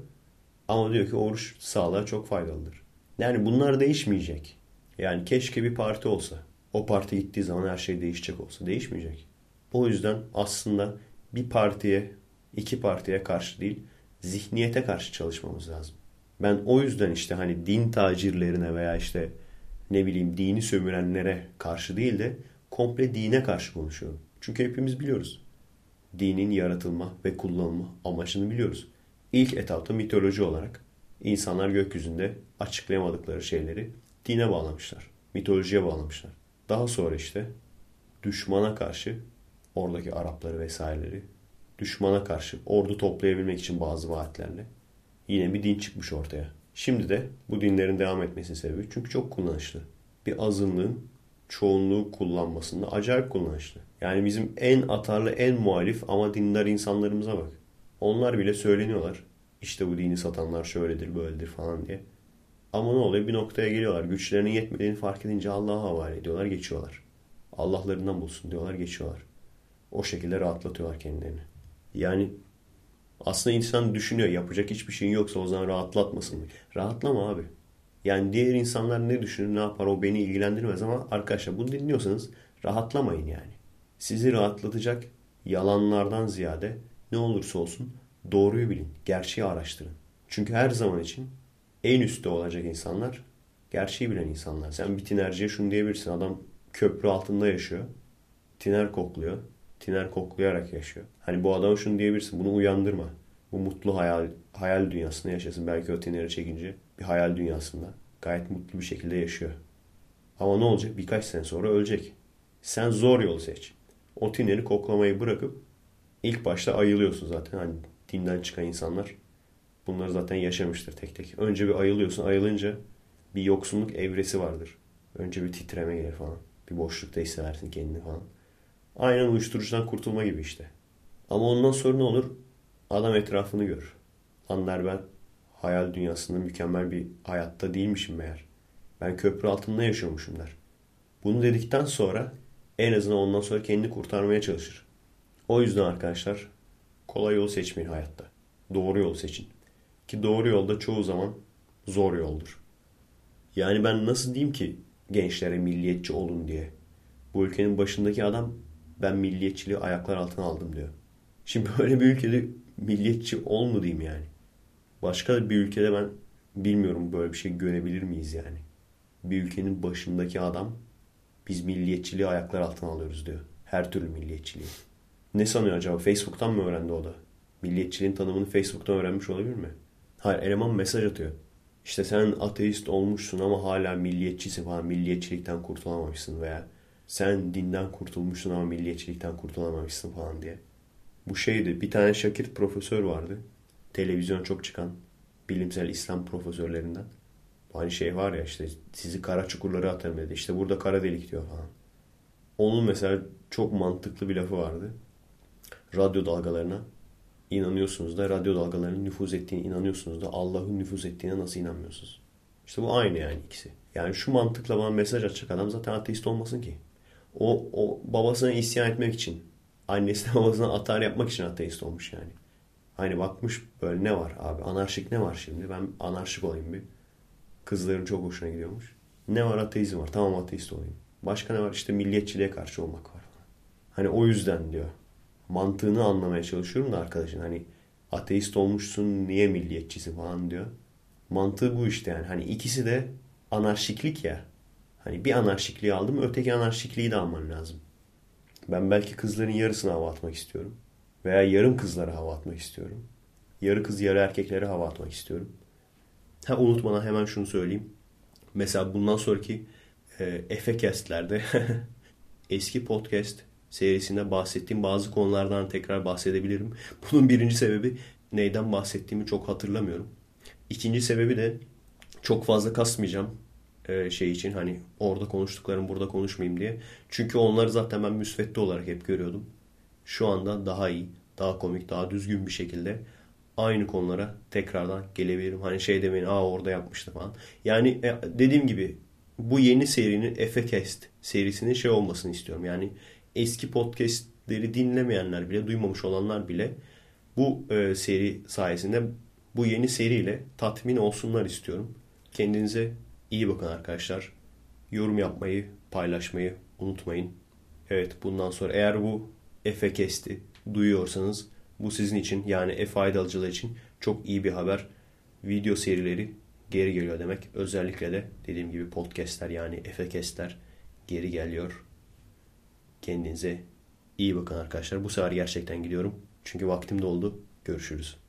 S1: Ama diyor ki oruç sağlığa çok faydalıdır. Yani bunlar değişmeyecek. Yani keşke bir parti olsa. O parti gittiği zaman her şey değişecek olsa. Değişmeyecek. O yüzden aslında bir partiye, iki partiye karşı değil, zihniyete karşı çalışmamız lazım. Ben o yüzden işte hani din tacirlerine veya işte ne bileyim dini sömürenlere karşı değil de komple dine karşı konuşuyorum. Çünkü hepimiz biliyoruz. Dinin yaratılma ve kullanılma amacını biliyoruz. İlk etapta mitoloji olarak insanlar gökyüzünde açıklayamadıkları şeyleri dine bağlamışlar. Mitolojiye bağlamışlar. Daha sonra işte düşmana karşı oradaki Arapları vesaireleri düşmana karşı ordu toplayabilmek için bazı vaatlerle yine bir din çıkmış ortaya. Şimdi de bu dinlerin devam etmesinin sebebi çünkü çok kullanışlı. Bir azınlığın çoğunluğu kullanmasında acayip kullanışlı. Yani bizim en atarlı, en muhalif ama dindar insanlarımıza bak. Onlar bile söyleniyorlar. İşte bu dini satanlar şöyledir, böyledir falan diye. Ama ne oluyor? Bir noktaya geliyorlar. Güçlerinin yetmediğini fark edince Allah'a havale ediyorlar, geçiyorlar. Allah'larından bulsun diyorlar, geçiyorlar. O şekilde rahatlatıyorlar kendilerini. Yani aslında insan düşünüyor yapacak hiçbir şeyin yoksa o zaman rahatlatmasın? Rahatlama abi. Yani diğer insanlar ne düşünür ne yapar o beni ilgilendirmez ama arkadaşlar bunu dinliyorsanız rahatlamayın yani. Sizi rahatlatacak yalanlardan ziyade ne olursa olsun doğruyu bilin, gerçeği araştırın. Çünkü her zaman için en üstte olacak insanlar gerçeği bilen insanlar. Sen bir tinerciye şunu diyebilirsin. Adam köprü altında yaşıyor. Tiner kokluyor. Tiner koklayarak yaşıyor. Hani bu adama şunu diyebilirsin. Bunu uyandırma. Bu mutlu hayal, hayal dünyasında yaşasın. Belki o tineri çekince bir hayal dünyasında. Gayet mutlu bir şekilde yaşıyor. Ama ne olacak? Birkaç sene sonra ölecek. Sen zor yolu seç. O tineri koklamayı bırakıp ilk başta ayılıyorsun zaten. Hani dinden çıkan insanlar bunları zaten yaşamıştır tek tek. Önce bir ayılıyorsun. Ayılınca bir yoksunluk evresi vardır. Önce bir titreme gelir falan. Bir boşlukta hissedersin kendini falan. Aynen uyuşturucudan kurtulma gibi işte. Ama ondan sonra ne olur? Adam etrafını görür. Anlar ben hayal dünyasında mükemmel bir hayatta değilmişim meğer. Ben köprü altında yaşıyormuşum der. Bunu dedikten sonra en azından ondan sonra kendini kurtarmaya çalışır. O yüzden arkadaşlar kolay yol seçmeyin hayatta. Doğru yol seçin. Ki doğru yolda çoğu zaman zor yoldur. Yani ben nasıl diyeyim ki gençlere milliyetçi olun diye. Bu ülkenin başındaki adam ben milliyetçiliği ayaklar altına aldım diyor. Şimdi böyle bir ülkede milliyetçi ol yani. Başka bir ülkede ben bilmiyorum böyle bir şey görebilir miyiz yani. Bir ülkenin başındaki adam biz milliyetçiliği ayaklar altına alıyoruz diyor. Her türlü milliyetçiliği. Ne sanıyor acaba? Facebook'tan mı öğrendi o da? Milliyetçiliğin tanımını Facebook'tan öğrenmiş olabilir mi? Hayır eleman mesaj atıyor. İşte sen ateist olmuşsun ama hala milliyetçisin falan. Milliyetçilikten kurtulamamışsın veya sen dinden kurtulmuşsun ama milliyetçilikten kurtulamamışsın falan diye. Bu şeydi bir tane Şakir profesör vardı. Televizyon çok çıkan bilimsel İslam profesörlerinden. Hani şey var ya işte sizi kara çukurlara atarım dedi. İşte burada kara delik diyor falan. Onun mesela çok mantıklı bir lafı vardı. Radyo dalgalarına inanıyorsunuz da radyo dalgalarının nüfuz ettiğine inanıyorsunuz da Allah'ın nüfuz ettiğine nasıl inanmıyorsunuz? İşte bu aynı yani ikisi. Yani şu mantıkla bana mesaj atacak adam zaten ateist olmasın ki. O, o babasına isyan etmek için, annesine babasına atar yapmak için ateist olmuş yani. Hani bakmış böyle ne var abi anarşik ne var şimdi ben anarşik olayım bir. Kızların çok hoşuna gidiyormuş. Ne var ateizm var tamam ateist olayım. Başka ne var işte milliyetçiliğe karşı olmak var. Hani o yüzden diyor. Mantığını anlamaya çalışıyorum da arkadaşın hani ateist olmuşsun niye milliyetçisin falan diyor. Mantığı bu işte yani. Hani ikisi de anarşiklik ya. Hani bir anarşikliği aldım öteki anarşikliği de alman lazım. Ben belki kızların yarısına hava atmak istiyorum. Veya yarım kızlara hava atmak istiyorum. Yarı kız yarı erkeklere hava atmak istiyorum. Ha unutmadan hemen şunu söyleyeyim. Mesela bundan sonraki e, Efekest'lerde eski podcast serisinde bahsettiğim bazı konulardan tekrar bahsedebilirim. Bunun birinci sebebi neyden bahsettiğimi çok hatırlamıyorum. İkinci sebebi de çok fazla kasmayacağım e, şey için hani orada konuştuklarım burada konuşmayayım diye. Çünkü onları zaten ben müsvedde olarak hep görüyordum. Şu anda daha iyi, daha komik, daha düzgün bir şekilde aynı konulara tekrardan gelebilirim. Hani şey demeyin aa orada yapmıştı falan. Yani e, dediğim gibi bu yeni serinin Efekest serisinin şey olmasını istiyorum. Yani eski podcastleri dinlemeyenler bile, duymamış olanlar bile bu e, seri sayesinde bu yeni seriyle tatmin olsunlar istiyorum. Kendinize iyi bakın arkadaşlar. Yorum yapmayı, paylaşmayı unutmayın. Evet bundan sonra eğer bu Efekest'i duyuyorsanız bu sizin için yani F alıcılar için çok iyi bir haber. Video serileri geri geliyor demek. Özellikle de dediğim gibi podcastler yani Efekestler geri geliyor. Kendinize iyi bakın arkadaşlar. Bu sefer gerçekten gidiyorum. Çünkü vaktim doldu. Görüşürüz.